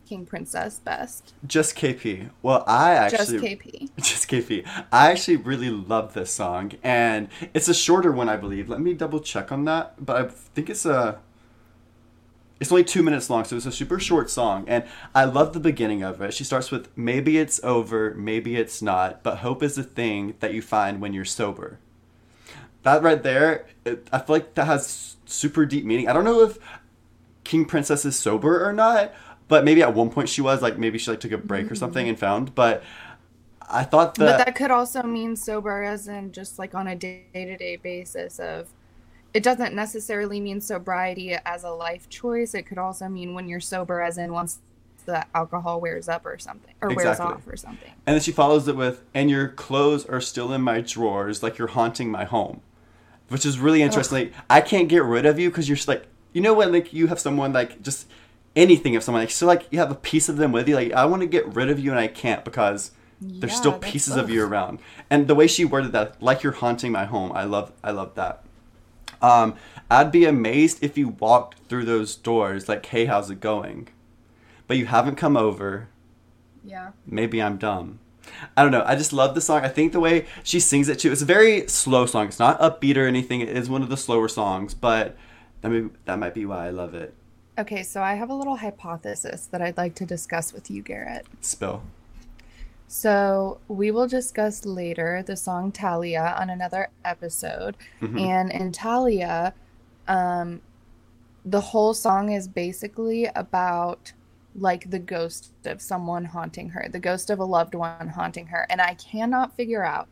King Princess best. Just KP. Well, I actually just KP. Just KP. I actually really love this song, and it's a shorter one, I believe. Let me double check on that, but I think it's a. It's only two minutes long, so it's a super short song, and I love the beginning of it. She starts with "Maybe it's over, maybe it's not, but hope is a thing that you find when you're sober." That right there, it, I feel like that has super deep meaning. I don't know if King Princess is sober or not, but maybe at one point she was. Like maybe she like took a break or something and found, but. I thought that, But that could also mean sober as in just like on a day to day basis of it doesn't necessarily mean sobriety as a life choice. It could also mean when you're sober as in once the alcohol wears up or something or wears off or something. And then she follows it with, and your clothes are still in my drawers, like you're haunting my home. Which is really interesting. Like, I can't get rid of you because you're just like, you know when like you have someone like just anything of someone like so like you have a piece of them with you. Like I want to get rid of you and I can't because there's still Yeah, that's- pieces of you around. And the way she worded that, like you're haunting my home, I love I love that. Um, I'd be amazed if you walked through those doors like, hey, how's it going? But you haven't come over. Yeah. Maybe I'm dumb. I don't know. I just love the song. I think the way she sings it too. It's a very slow song. It's not upbeat or anything. It is one of the slower songs, but that may, that might be why I love it. Okay, so I have a little hypothesis that I'd like to discuss with you, Garrett. Spill. So we will discuss later the song Talia on another episode. Mhm. And in Talia, um, the whole song is basically about like the ghost of someone haunting her, the ghost of a loved one haunting her. And I cannot figure out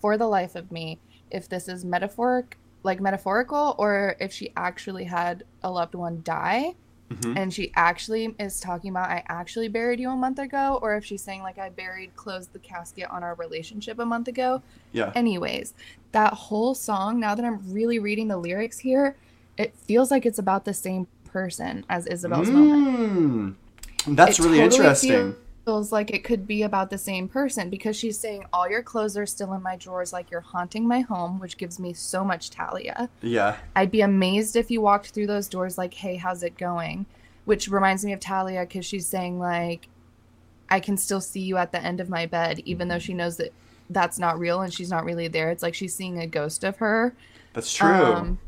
for the life of me if this is metaphoric, like metaphorical, or if she actually had a loved one die Mhm. and she actually is talking about I actually buried you a month ago, or if she's saying like I buried, closed the casket on our relationship a month ago. Yeah. Anyways, that whole song, now that I'm really reading the lyrics here, it feels like it's about the same person as Isabel's moment. Mm. That's It really totally interesting. Feels like it could be about the same person because she's saying all your clothes are still in my drawers, like you're haunting my home, which gives me so much Talia. Yeah. I'd be amazed if you walked through those doors like, "Hey, how's it going?" Which reminds me of Talia because she's saying like, "I can still see you at the end of my bed," even though she knows that that's not real and she's not really there. It's like she's seeing a ghost of her. That's true. Um,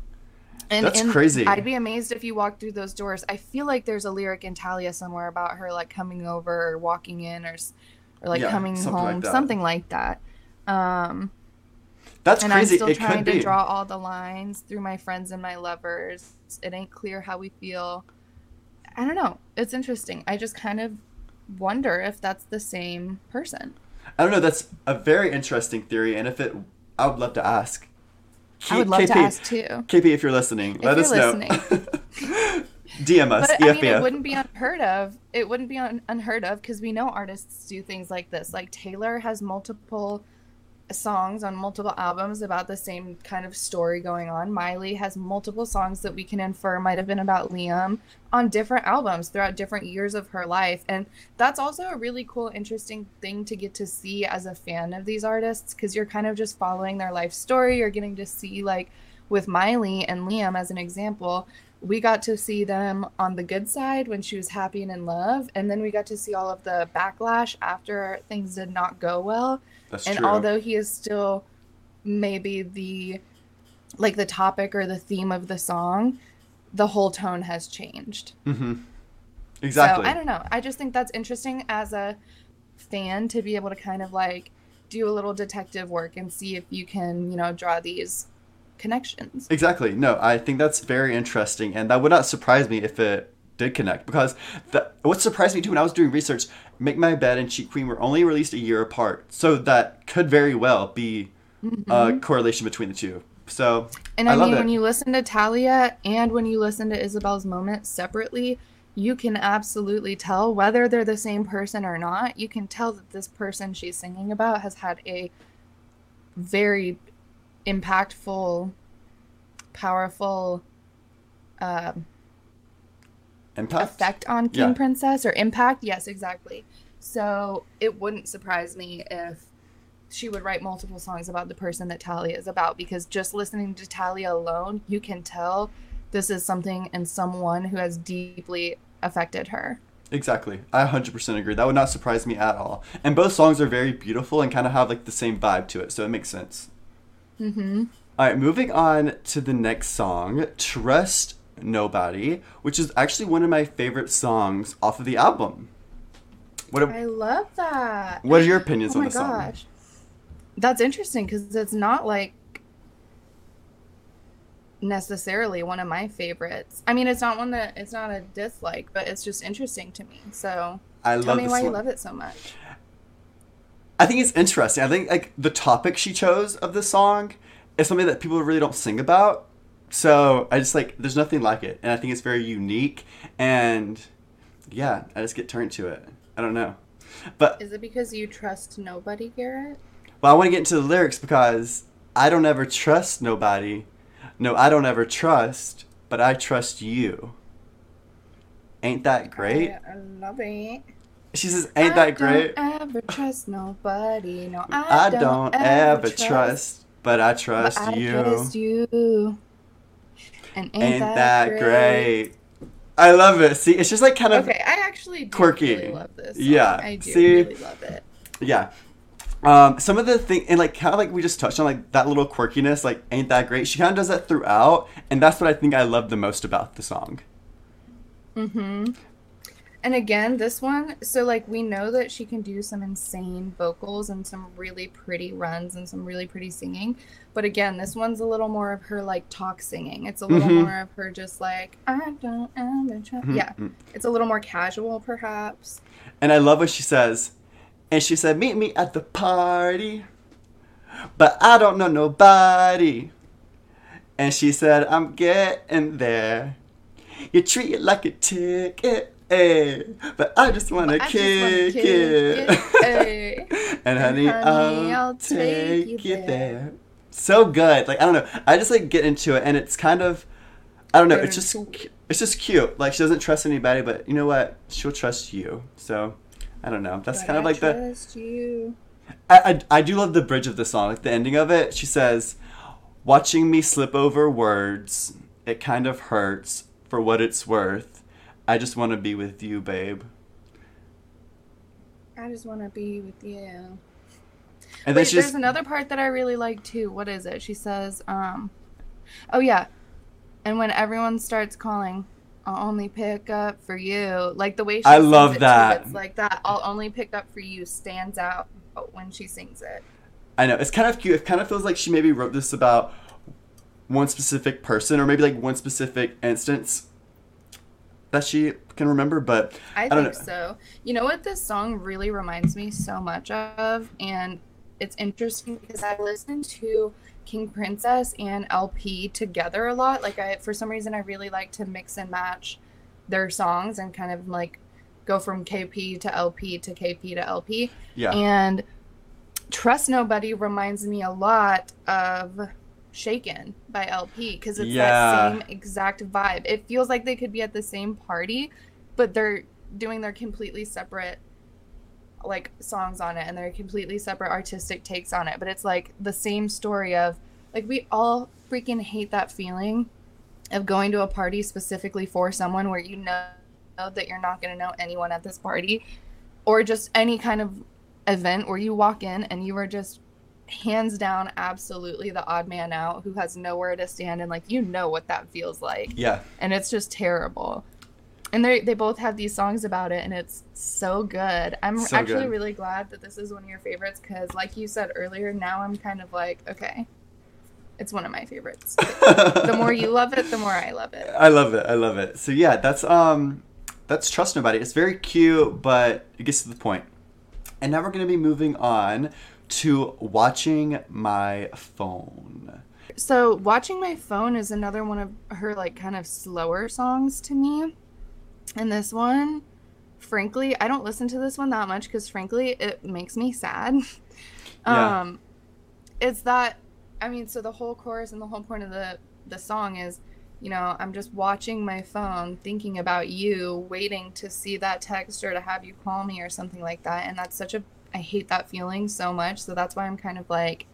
And, That's and crazy. I'd be amazed if you walked through those doors. I feel like there's a lyric in Talia somewhere about her like coming over or walking in or or like Yeah, coming something home, that. something like that. Um, That's and crazy. I'm still it trying to be. draw all the lines through my friends and my lovers. It ain't clear how we feel. I don't know. It's interesting. I just kind of wonder if that's the same person. I don't know. That's a very interesting theory, and if it, I would love to ask. I would love to ask too. KP, if you're listening, let you're us know. DM us. But I mean, it wouldn't be unheard of. It wouldn't be un- unheard of because we know artists do things like this. Like Taylor has multiple songs on multiple albums about the same kind of story going on. Miley has multiple songs that we can infer might have been about Liam on different albums throughout different years of her life. And that's also a really cool, interesting thing to get to see as a fan of these artists because you're kind of just following their life story. You're getting to see, like, with Miley and Liam as an example, we got to see them on the good side when she was happy and in love. And then we got to see all of the backlash after things did not go well That's and true. although he is still maybe the like the topic or the theme of the song the whole tone has changed Mm-hmm. Exactly. so i don't know i just think that's interesting as a fan to be able to kind of like do a little detective work and see if you can you know draw these connections Exactly. No, I think that's very interesting, and that would not surprise me if it did connect. Because the, what surprised me too when I was doing research, "Make My Bed" and "Cheap Queen" were only released a year apart, so that could very well be a correlation between the two. So Mm-hmm. And I I, mean, when you listen to Talia and when you listen to Isabel's moment separately, you can absolutely tell whether they're the same person or not. You can tell that this person she's singing about has had a very impactful, powerful uh, impact. effect on King Yeah. Princess or impact. Yes, exactly. So it wouldn't surprise me if she would write multiple songs about the person that Talia is about because just listening to Talia alone, you can tell this is something and someone who has deeply affected her. Exactly. I 100% agree. That would not surprise me at all. And both songs are very beautiful and kind of have like the same vibe to it, so it makes sense. Mm-hmm. All right, moving on to the next song, Trust Nobody, which is actually one of my favorite songs off of the album. What are, I love that. what are your opinions oh on the song? gosh. That's interesting because it's not like necessarily one of my favorites. I mean, it's not one that it's not a dislike, but it's just interesting to me. So I tell love me why you love it so much. I think it's interesting. I think like the topic she chose of the song is something that people really don't sing about. So I just like there's nothing like it, and I think it's very unique. And yeah, I just get turned to it. I don't know, but Is it because you trust nobody, Garrett? well, I want to get into the lyrics because I don't ever trust nobody. No, I don't ever trust, but I trust you. Ain't that great? I, I love it. She says, "Ain't that great?" I don't ever trust nobody. No, I, I don't ever trust, but I trust but I you. trust you. And ain't, Ain't that, that great? great? I love it. See, it's just like kind of Okay, I actually quirky. really love this. song. Yeah, I do see? really love it. yeah. Um, some of the thing and like kind of like we just touched on like that little quirkiness, like ain't that great? She kind of does that throughout, and that's what I think I love the most about the song. Mm-hmm. And again, this one, so like we know that she can do some insane vocals and some really pretty runs and some really pretty singing. But again, this one's a little more of her like talk singing. It's a little Mhm. more of her just like, I don't try. Mhm, Yeah. mhm. It's a little more casual, perhaps. And I love what she says. And she said, "Meet me at the party, but I don't know nobody." And she said, "I'm getting there. You treat it like a ticket." Eh, but I just wanna I just kick kick it. eh. and And honey, honey, I'll, I'll take, take you you there. So good. Like I don't know. I just like get into it, and it's kind of, I don't know. It's just, it's just cute. Like she doesn't trust anybody, but you know what? She'll trust you. So, I don't know. That's But kind of I like the. trust you. I, I I do love the bridge of the song. Like the ending of it. She says, "Watching me slip over words, it kind of hurts. For what it's worth, I just want to be with you, babe." I just want to be with you. And then Wait, she there's just another part that I really like too. What is it? She says, um, oh yeah, And when everyone starts calling, I'll only pick up for you. Like the way she I love it, too, that. it's like that. I'll only pick up for you stands out when she sings it. I know it's kind of cute. It kind of feels like she maybe wrote this about one specific person, or maybe like one specific instance that she can remember. But I, don't think know. so. You know what this song really reminds me so much of? And it's interesting because I listened to King Princess and LP together a lot. Like I for some reason I really like to mix and match their songs and kind of like go from KP to LP to KP to LP. yeah, And Trust Nobody reminds me a lot of Shaken by LP because it's Yeah. that same exact vibe. It feels like they could be at the same party, but they're doing their completely separate like songs on it and they're completely separate artistic takes on it. But it's like the same story of like we all freaking hate that feeling of going to a party specifically for someone where you know that you're not going to know anyone at this party or just any kind of event where you walk in and you are just hands down absolutely the odd man out who has nowhere to stand and like you know what that feels like yeah, and it's just terrible and they they both have these songs about it and it's so good i'm So actually good. really glad that this is one of your favorites because like you said earlier now i'm kind of like okay it's one of my favorites the more you love it the more i love it I love it. I love it. So yeah, that's um, that's trust nobody. It's very cute, but it gets to the point. And now we're gonna be moving on to watching my phone. So watching my phone is another one of her like kind of slower songs to me. And this one, frankly, I don't listen to this one that much because frankly, it makes me sad. Yeah. Um it's that I mean, so the whole chorus and the whole point of the the song is, you know, I'm just watching my phone, thinking about you, waiting to see that text or to have you call me or something like that. And that's such a I hate that feeling so much. So that's why I'm kind of like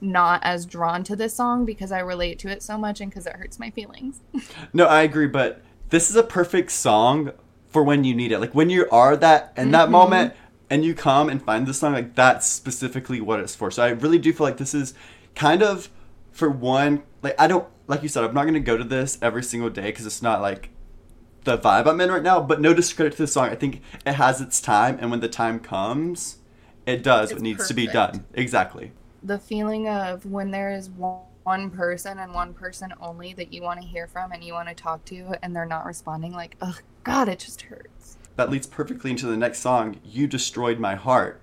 not as drawn to this song because I relate to it so much and because it hurts my feelings. No, I agree, but this is a perfect song for when you need it. Like when you are that in that mm-hmm. moment and you come and find this song, like that's specifically what it's for. So I really do feel like this is kind of for one, like I don't like you said, I'm not gonna go to this every single day because it's not like the vibe I'm in right now. But no discredit to the song. I think it has its time, and when the time comes, it does what It's needs to be done. Exactly. the feeling of when there is one, person and one person only that you want to hear from and you want to talk to and they're not responding like oh god it just hurts that leads perfectly into the next song, You Destroyed My Heart,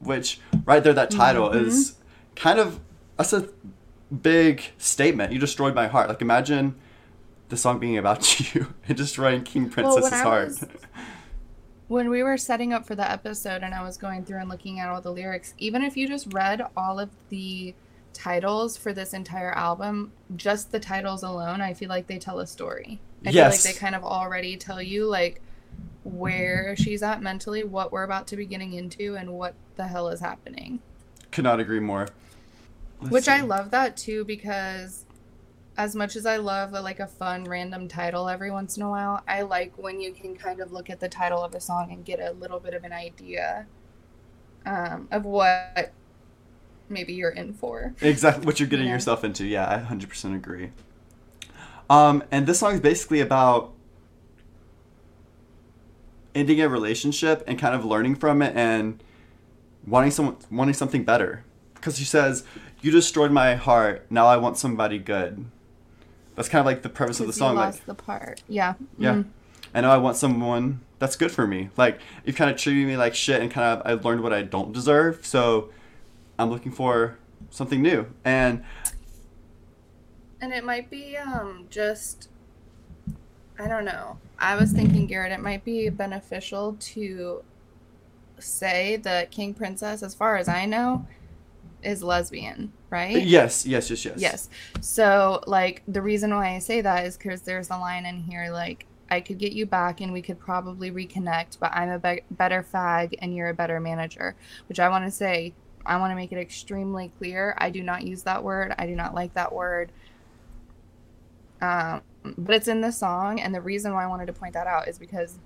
which right there, that title Mm-hmm. is kind of, that's a big statement. You destroyed my heart. Like imagine the song being about you and destroying King Princess's I heart. was- when we were setting up for the episode and I was going through and looking at all the lyrics, even if you just read all of the titles for this entire album, just the titles alone, I feel like they tell a story. I Yes. feel like they kind of already tell you like where she's at mentally, what we're about to be getting into, and what the hell is happening. Could not agree more. Let's Which I love that too because as much as I love a, like a fun random title every once in a while, I like when you can kind of look at the title of a song and get a little bit of an idea um, of what maybe you're in for. exactly what you're getting Yeah. yourself into. Yeah, I 100% agree. Um, and this song is basically about ending a relationship and kind of learning from it and wanting some wanting something better. Because she says, "You destroyed my heart. Now I want somebody good." That's kind of like the premise of the 'Cause you song. Like, lost the part. Yeah. yeah, Mhm. I know I want someone that's good for me. Like you've kind of treated me like shit, and kind of I've learned what I don't deserve. So I'm looking for something new. And And it might be um just I don't know. I was thinking Garrett it might be beneficial to say that King Princess as far as I know is lesbian, right? yes, yes, yes, yes. Yes. So, like, the reason why I say that is because there's a line in here, like, I could get you back and we could probably reconnect, but I'm a be- better fag and you're a better manager. Which I want to say, I want to make it extremely clear. I do not use that word. I do not like that word. Um, but it's in the song, and the reason why I wanted to point that out is because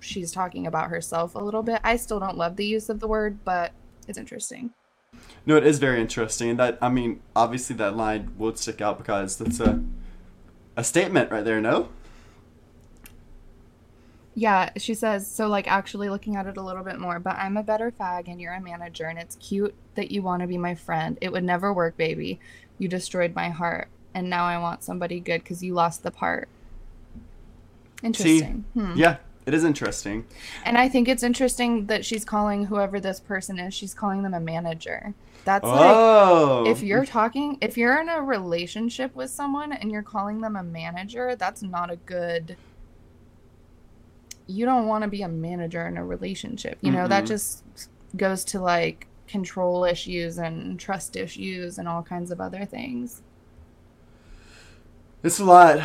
she's talking about herself a little bit. I still don't love the use of the word, but it's interesting. No, it is very interesting. And that I mean, obviously that line would stick out because that's a a statement right there, no? Yeah, she says, so like actually looking at it a little bit more, but I'm a better fag and you're a manager and it's cute that you want to be my friend. It would never work, baby. You destroyed my heart and now I want somebody good because you lost the part. Interesting. See, hmm. Yeah, it is interesting. And I think it's interesting that she's calling whoever this person is, she's calling them a manager. That's oh. like if you're talking, if you're in a relationship with someone and you're calling them a manager, that's not a good you don't want to be a manager in a relationship. You know, mm-hmm. that just goes to like control issues and trust issues and all kinds of other things. It's a lot.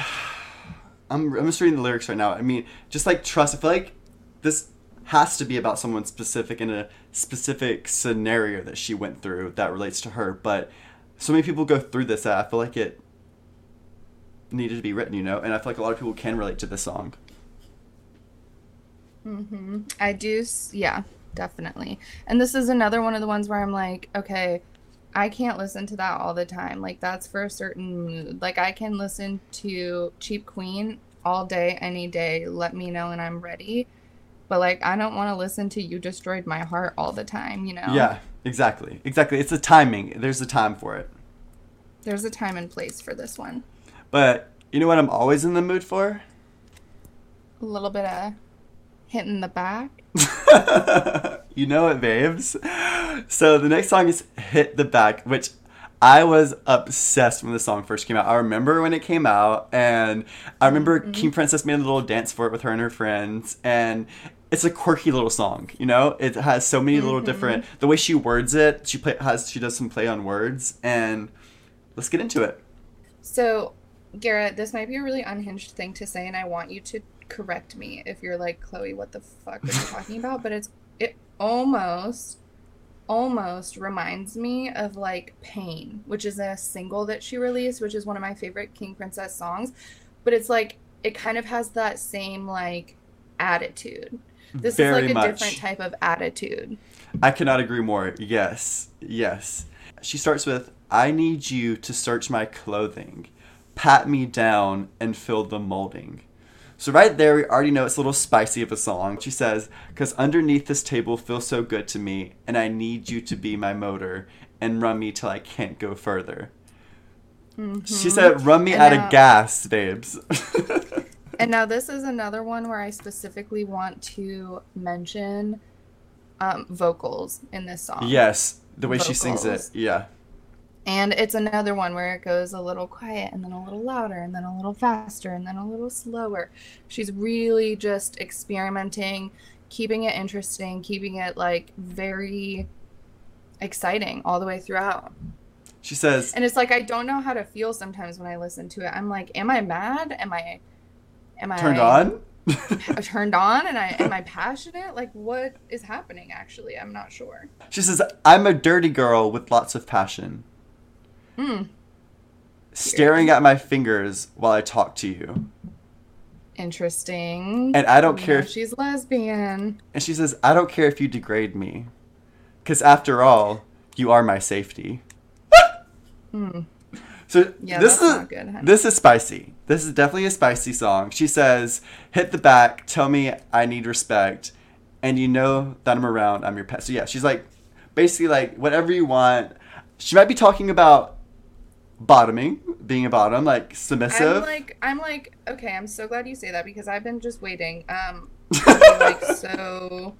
I'm, I'm just reading the lyrics right now. I mean, just like trust, I feel like this has to be about someone specific in a specific scenario that she went through that relates to her. But so many people go through this that I feel like it needed to be written, you know? And I feel like a lot of people can relate to this song. Mm-hmm. I do, yeah, definitely. And this is another one of the ones where I'm like, okay, I can't listen to that all the time. Like that's for a certain mood. Like I can listen to Cheap Queen all day, any day. Let me know and I'm ready. But like I don't want to listen to You Destroyed My Heart all the time, you know? Yeah, exactly. Exactly. It's the timing. There's a time for it. There's a time and place for this one. But you know what I'm always in the mood for? A little bit of hitting the back. you know it, babes. So the next song is Hit the Back, which I was obsessed when the song first came out. I remember when it came out, and I remember mm-hmm. King Princess made a little dance for it with her and her friends, and it's a quirky little song. You know, it has so many mm-hmm. little different. The way she words it, she play has she does some play on words, and let's get into it. So, Garrett, this might be a really unhinged thing to say, and I want you to correct me if you're like Chloe, what the fuck are you talking about? But it's it almost almost reminds me of like Pain, which is a single that she released, which is one of my favorite King Princess songs. But it's like it kind of has that same like attitude. This Very is like a much. different type of attitude. I cannot agree more. Yes. Yes. She starts with I need you to search my clothing, pat me down and fill the molding. So right there, we already know it's a little spicy of a song. She says, "Cause underneath this table feels so good to me, and I need you to be my motor and run me till I can't go further." Mm-hmm. She said, "Run me and out now, of gas, babes." and now this is another one where I specifically want to mention um, vocals in this song. Yes, the way vocals. she sings it. Yeah. And it's another one where it goes a little quiet and then a little louder and then a little faster and then a little slower. She's really just experimenting, keeping it interesting, keeping it like very exciting all the way throughout. She says And it's like I don't know how to feel sometimes when I listen to it. I'm like, am I mad? Am I am I turned on? Uh, turned on and I am I passionate? Like what is happening actually? I'm not sure. She says, I'm a dirty girl with lots of passion. Hmm. Staring at my fingers while I talk to you. Interesting. And I don't care if she's lesbian. And she says, I don't care if you degrade me. Because after all, you are my safety. hmm. So yeah, this is good, this is spicy. This is definitely a spicy song. She says, "Hit the back, tell me I need respect, and you know that I'm around. I'm your pet." So yeah, she's like, basically like whatever you want. She might be talking about bottoming, being a bottom, like submissive. I'm like, I'm like, okay, I'm so glad you say that because I've been just waiting. Um, like, so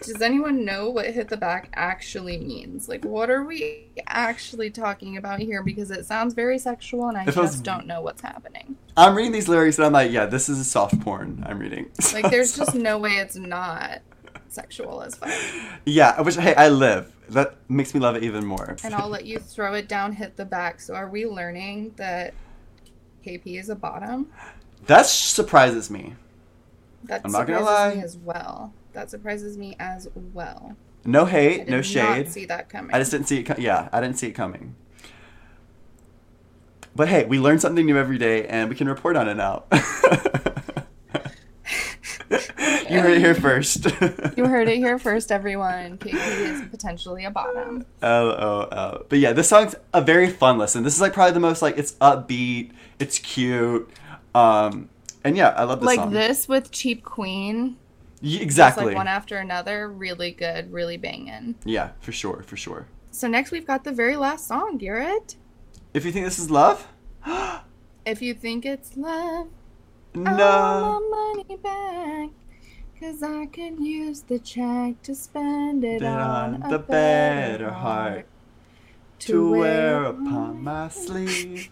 does anyone know what hit the back actually means? Like, what are we actually talking about here? Because it sounds very sexual, and I just don't know what's happening. I'm reading these lyrics, and I'm like, yeah, this is a soft porn. I'm reading. Like, there's just no way it's not sexual as fuck. Yeah, which hey, I live. That makes me love it even more. And I'll let you throw it down, hit the back. So are we learning that KP is a bottom? That surprises me. That I'm not gonna lie. me as well. That surprises me as well. No hate, no shade. see that coming. I just didn't see it. Com- yeah, I didn't see it coming. But hey, we learn something new every day, and we can report on it now. you heard it here first. you heard it here first, everyone. KP is potentially a bottom. Oh. But yeah, this song's a very fun listen. This is like probably the most like it's upbeat, it's cute. Um, and yeah, I love this like song. this with Cheap Queen. Y- Just exactly. like one after another, really good, really banging. yeah, for sure, for sure. So next we've got the very last song, Garrett. If you think this is love, If you think it's love, no. Cause I could use the check to spend it Put on, on a the better heart heart to wear upon my sleeve.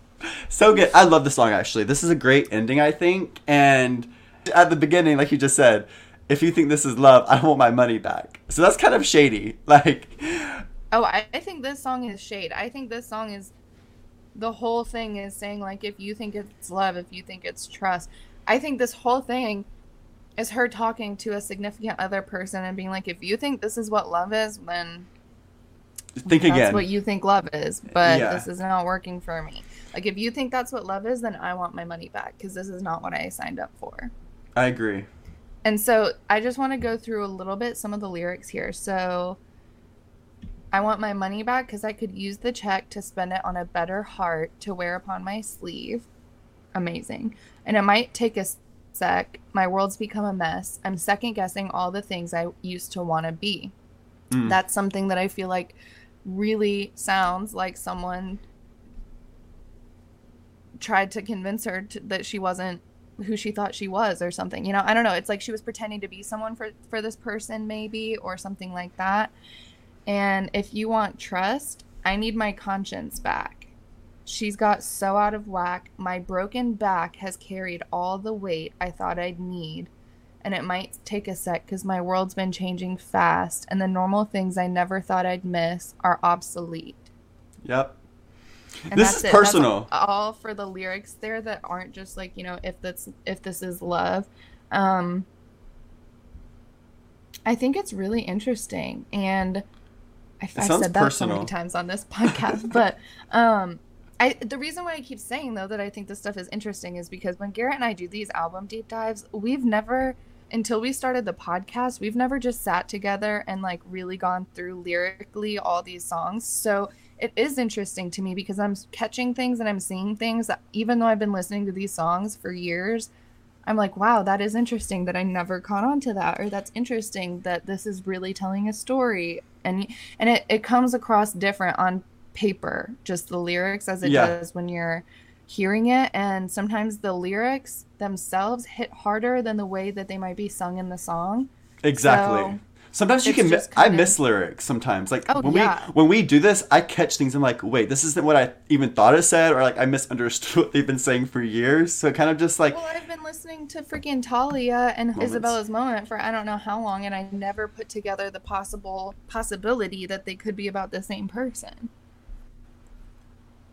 So good. I love the song actually. This is a great ending, I think. And at the beginning, like you just said, if you think this is love, I want my money back. So that's kind of shady. Like, Oh, I, I think this song is shade. I think this song is the whole thing is saying like if you think it's love, if you think it's trust. I think this whole thing is her talking to a significant other person and being like, if you think this is what love is, then think that's again. what you think love is. But Yeah. this is not working for me. Like if you think that's what love is, then I want my money back because this is not what I signed up for. I agree. And so I just want to go through a little bit some of the lyrics here. So I want my money back because I could use the check to spend it on a better heart to wear upon my sleeve. Amazing. And it might take a sec. My world's become a mess. I'm second guessing all the things I used to want to be. Mm. That's something that I feel like really sounds like someone tried to convince her to, that she wasn't who she thought she was or something. You know, I don't know. It's like she was pretending to be someone for for this person maybe or something like that. And if you want trust, I need my conscience back. She's got so out of whack. My broken back has carried all the weight I thought I'd need. And it might take a sec because my world's been changing fast, and the normal things I never thought I'd miss are obsolete. Yep. And This that's is it. That's personal. all for the lyrics there that aren't just like you know if that's if this is love. Um, I think it's really interesting, and I, I've said that so many times on this podcast. but um, I the reason why I keep saying though that I think this stuff is interesting is because when Garrett and I do these album deep dives, we've never until we started the podcast, we've never just sat together and like really gone through lyrically all these songs. So it is interesting to me because I'm catching things and I'm seeing things that even though I've been listening to these songs for years, I'm like, wow, that is interesting that I never caught on to that, or that's interesting that this is really telling a story. And and it, it comes across different on paper, just the lyrics as it Yeah. does when you're hearing it. And sometimes the lyrics themselves hit harder than the way that they might be sung in the song. Exactly. So, sometimes you can. Mi- I miss lyrics sometimes. Like Oh, when yeah. we when we do this, I catch things. I'm like, wait, this isn't what I even thought it said, or like I misunderstood what they've been saying for years. So it kind of just like Well, I've been listening to freaking Talia and Moments. Isabella's moment for I don't know how long, and I never put together the possible possibility that they could be about the same person.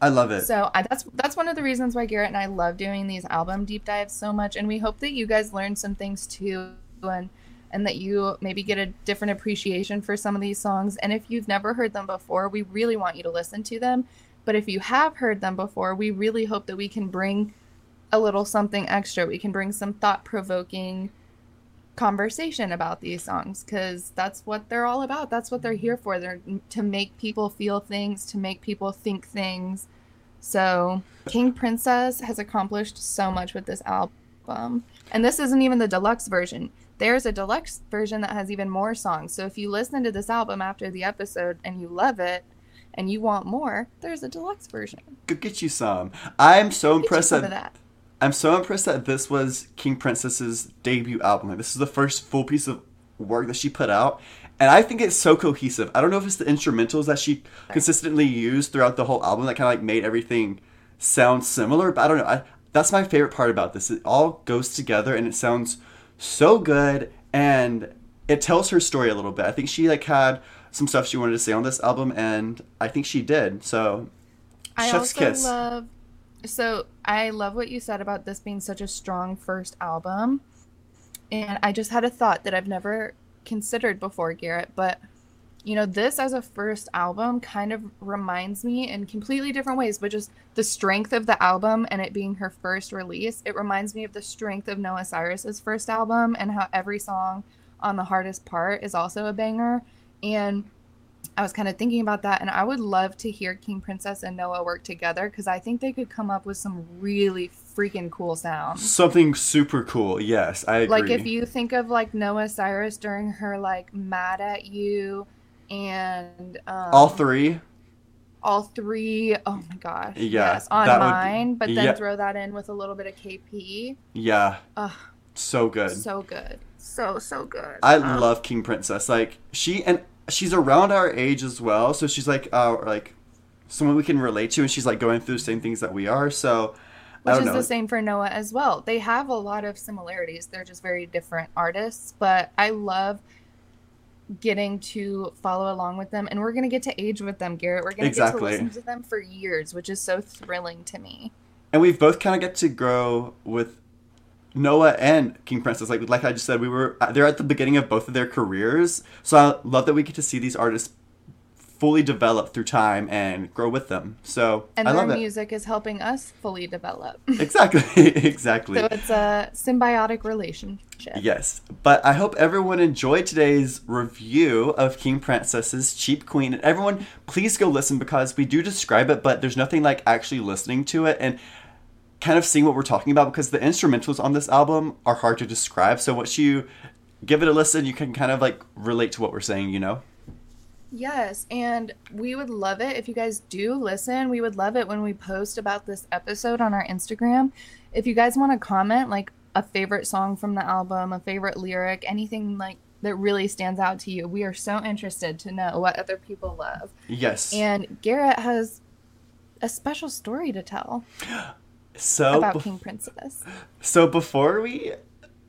I love it. So I, that's that's one of the reasons why Garrett and I love doing these album deep dives so much, and we hope that you guys learn some things too, and and that you maybe get a different appreciation for some of these songs. And if you've never heard them before, we really want you to listen to them. But if you have heard them before, we really hope that we can bring a little something extra. We can bring some thought provoking conversation about these songs because that's what they're all about. That's what they're here for. They're to make people feel things, to make people think things. So, King Princess has accomplished so much with this album. And this isn't even the deluxe version. There's a deluxe version that has even more songs. So, if you listen to this album after the episode and you love it and you want more, there's a deluxe version. Go get you some. I'm so impressed that, that. I'm so impressed that this was King Princess's debut album. Like, this is the first full piece of work that she put out, and I think it's so cohesive. I don't know if it's the instrumentals that she consistently used throughout the whole album that kind of like made everything sound similar. But I don't know. I, that's my favorite part about this. It all goes together and it sounds so good, and it tells her story a little bit. I think she like had some stuff she wanted to say on this album, and I think she did. So, I chef's also kiss. love. So I love what you said about this being such a strong first album, and I just had a thought that I've never considered before, Garrett. But you know, this as a first album kind of reminds me in completely different ways, but just the strength of the album and it being her first release. It reminds me of the strength of Noah Cyrus's first album and how every song on the hardest part is also a banger. And I was kind of thinking about that, and I would love to hear King Princess and Noah work together because I think they could come up with some really freaking cool sounds. Something super cool. Yes, I agree. Like if you think of like Noah Cyrus during her like "Mad at You" and um, all three. all three, oh my gosh, Yeah, yes, on that would mine, but then yeah. throw that in with a little bit of KP. Yeah, Ugh, so good. so good, so so good. I Um, love King Princess. Like she and she's around our age as well, so she's like uh like someone we can relate to, and she's like going through the same things that we are. So I Which is know. the same for Noah as well. They have a lot of similarities. They're just very different artists, but I love getting to follow along with them and we're going to get to age with them, Garrett. We're going to Exactly. get to listen to them for years, which is so thrilling to me. and we've both kind of get to grow with Noah and King Princess. Like like I just said, we were uh, they're at the beginning of both of their careers, so I love that we get to see these artists fully develop through time and grow with them. So And I their music is helping us fully develop. Exactly, exactly. so it's a symbiotic relationship. Yes, but I hope everyone enjoyed today's review of King Princess's Cheap Queen. And everyone, please go listen because we do describe it, but there's nothing like actually listening to it and kind of seeing what we're talking about because the instrumentals on this album are hard to describe. So once you give it a listen, you can kind of like relate to what we're saying, you know? Yes, and we would love it if you guys do listen. We would love it when we post about this episode on our Instagram. If you guys want to comment like a favorite song from the album, a favorite lyric, anything like that really stands out to you, we are so interested to know what other people love. Yes. And Garrett has a special story to tell so about King Princess. So before we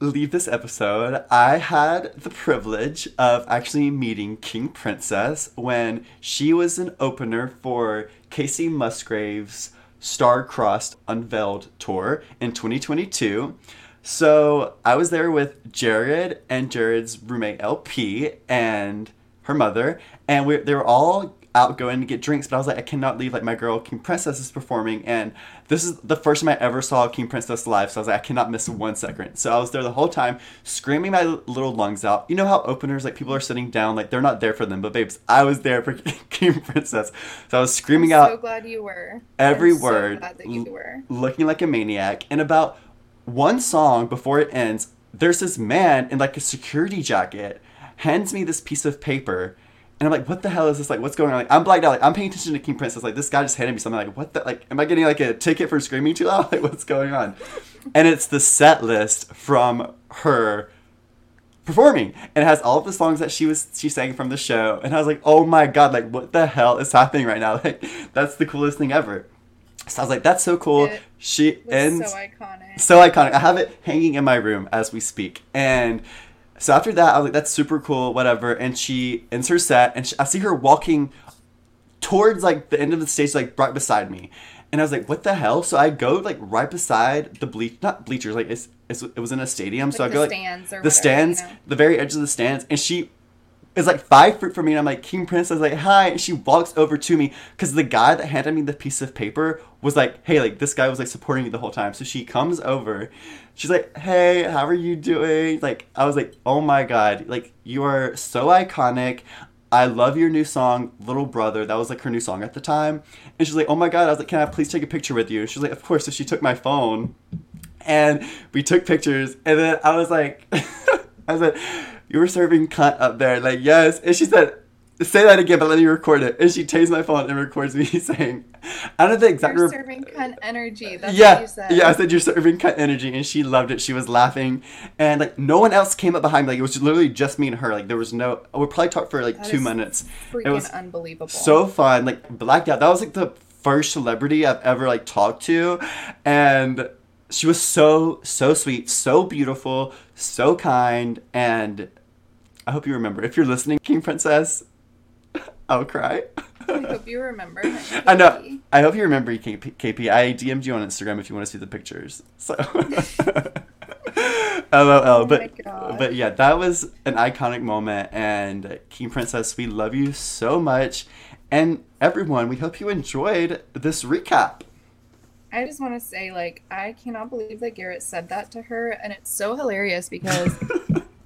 leave this episode, I had the privilege of actually meeting King Princess when she was an opener for Kacey Musgraves' Star-Crossed Unveiled tour in 2022. So I was there with Jared and Jared's roommate LP and her mother, and we they were all out going to get drinks, but I was like, I cannot leave. Like my girl King Princess is performing, and this is the first time I ever saw King Princess live. So I was like, I cannot miss one second. So I was there the whole time, screaming my little lungs out. You know how openers like people are sitting down, like they're not there for them, but babes, I was there for King Princess. So I was screaming I'm out so glad you were. every I'm so word, glad that you were. looking like a maniac. And about one song before it ends, there's this man in like a security jacket hands me this piece of paper. And I'm like, what the hell is this? Like, what's going on? Like, I'm blacked out. Like, I'm paying attention to King Princess. Like, this guy just handed me something. Like, what the? Like, am I getting like a ticket for screaming too loud? Like, what's going on? And it's the set list from her performing and it has all of the songs that she was she sang from the show and i was like oh my god like what the hell is happening right now like that's the coolest thing ever so i was like that's so cool It she ends so iconic. so iconic. I have it hanging in my room as we speak. And so after that, I was like, that's super cool, whatever. And she ends her set, and she, I see her walking towards like the end of the stage, like right beside me. And I was like, what the hell? So I go like right beside the bleach, not bleachers, like it's, it's it was in a stadium. so I go the like stands or the whatever, stands, you know? the very edge of the stands, and she like five fruit for me, and I'm like, King Princess, I was like, hi. And she walks over to me because the guy that handed me the piece of paper was like, hey, like, this guy was like supporting me the whole time. So she comes over. She's like, hey, how are you doing? Like, I was like, oh my God, like, you are so iconic. I love your new song, Little Brother. That was like her new song at the time. And she's like, oh my God. I was like, can I please take a picture with you? She's like, of course. So she took my phone and we took pictures. And then I was like, I said, you were serving cunt up there. Like, yes. And she said, say that again, but let me record it. And she takes my phone and records me saying, I don't know the exact You're serving cunt energy. That's what yeah, you said. yeah. I said you're serving cut energy, and she loved it. She was laughing, and like no one else came up behind me. Like it was literally just me and her. Like there was no. We probably talked for like That two minutes. Freaking It was unbelievable. so fun. Like blacked out. That was like the first celebrity I've ever like talked to, and she was so so sweet, so beautiful, so kind, and I hope you remember. If you're listening, King Princess, I'll cry. I hope you remember. I know. I hope you remember KP. KP. I DM'd you on Instagram if you want to see the pictures. So. LOL. Oh but but yeah, that was an iconic moment. And King Princess, we love you so much. And everyone, we hope you enjoyed this recap. I just want to say, like, I cannot believe that Garrett said that to her, and it's so hilarious because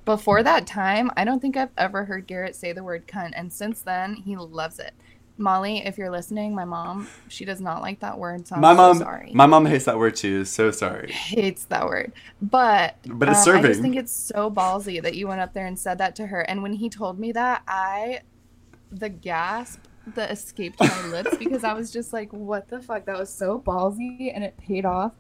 before that time, I don't think I've ever heard Garrett say the word cunt. And since then, he loves it. Molly, if you're listening, my mom, she does not like that word. So I'm my so mom, sorry. my mom hates that word too. So sorry. hates that word. But But it's um, I just think it's so ballsy that you went up there and said that to her. And when he told me that, I the gasp that escaped my lips because I was just like, "What the fuck?" That was so ballsy, and it paid off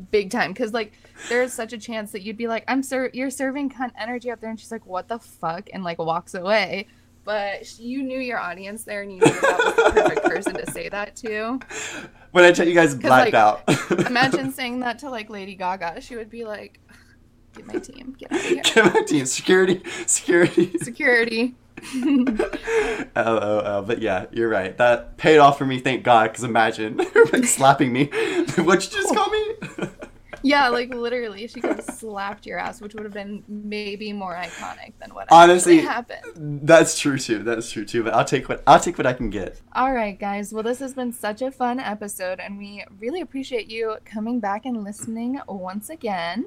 big time. Because like, there's such a chance that you'd be like, "I'm ser- you're serving cunt energy up there," and she's like, "What the fuck?" and like walks away. But she, you knew your audience there, and you knew that was the perfect person to say that to. When I tell you guys blacked like, out. Imagine saying that to like Lady Gaga. She would be like, "Get my team, get out of here, Get to you. Security. Security. security." LOL. But yeah, you're right. That paid off for me, thank God, because imagine like slapping me. What'd you just call me? Yeah, like literally, she could have slapped your ass, which would have been maybe more iconic than what Honestly- happened. That's true too. That's true too. But I'll take what I'll take what I can get. All right, guys. Well, this has been such a fun episode, and we really appreciate you coming back and listening once again.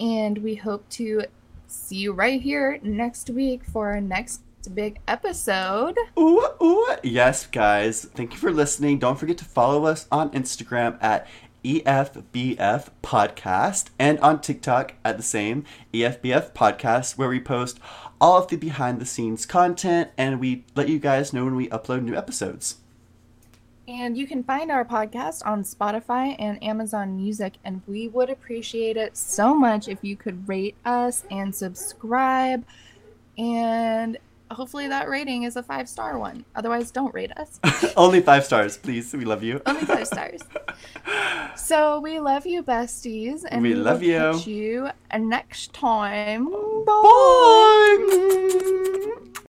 And we hope to see you right here next week for our next big episode. Ooh, ooh. Yes, guys. Thank you for listening. Don't forget to follow us on Instagram at EFBF Podcast and on TikTok at the same EFBF Podcast, where we post all of the behind the scenes content and we let you guys know when we upload new episodes. And you can find our podcast on Spotify and Amazon Music. And we would appreciate it so much if you could rate us and subscribe. And hopefully that rating is a five star one. Otherwise, don't rate us. Only five stars, please. We love you. Only five stars. So we love you, besties. And We we, love you. catch you next time. Bye.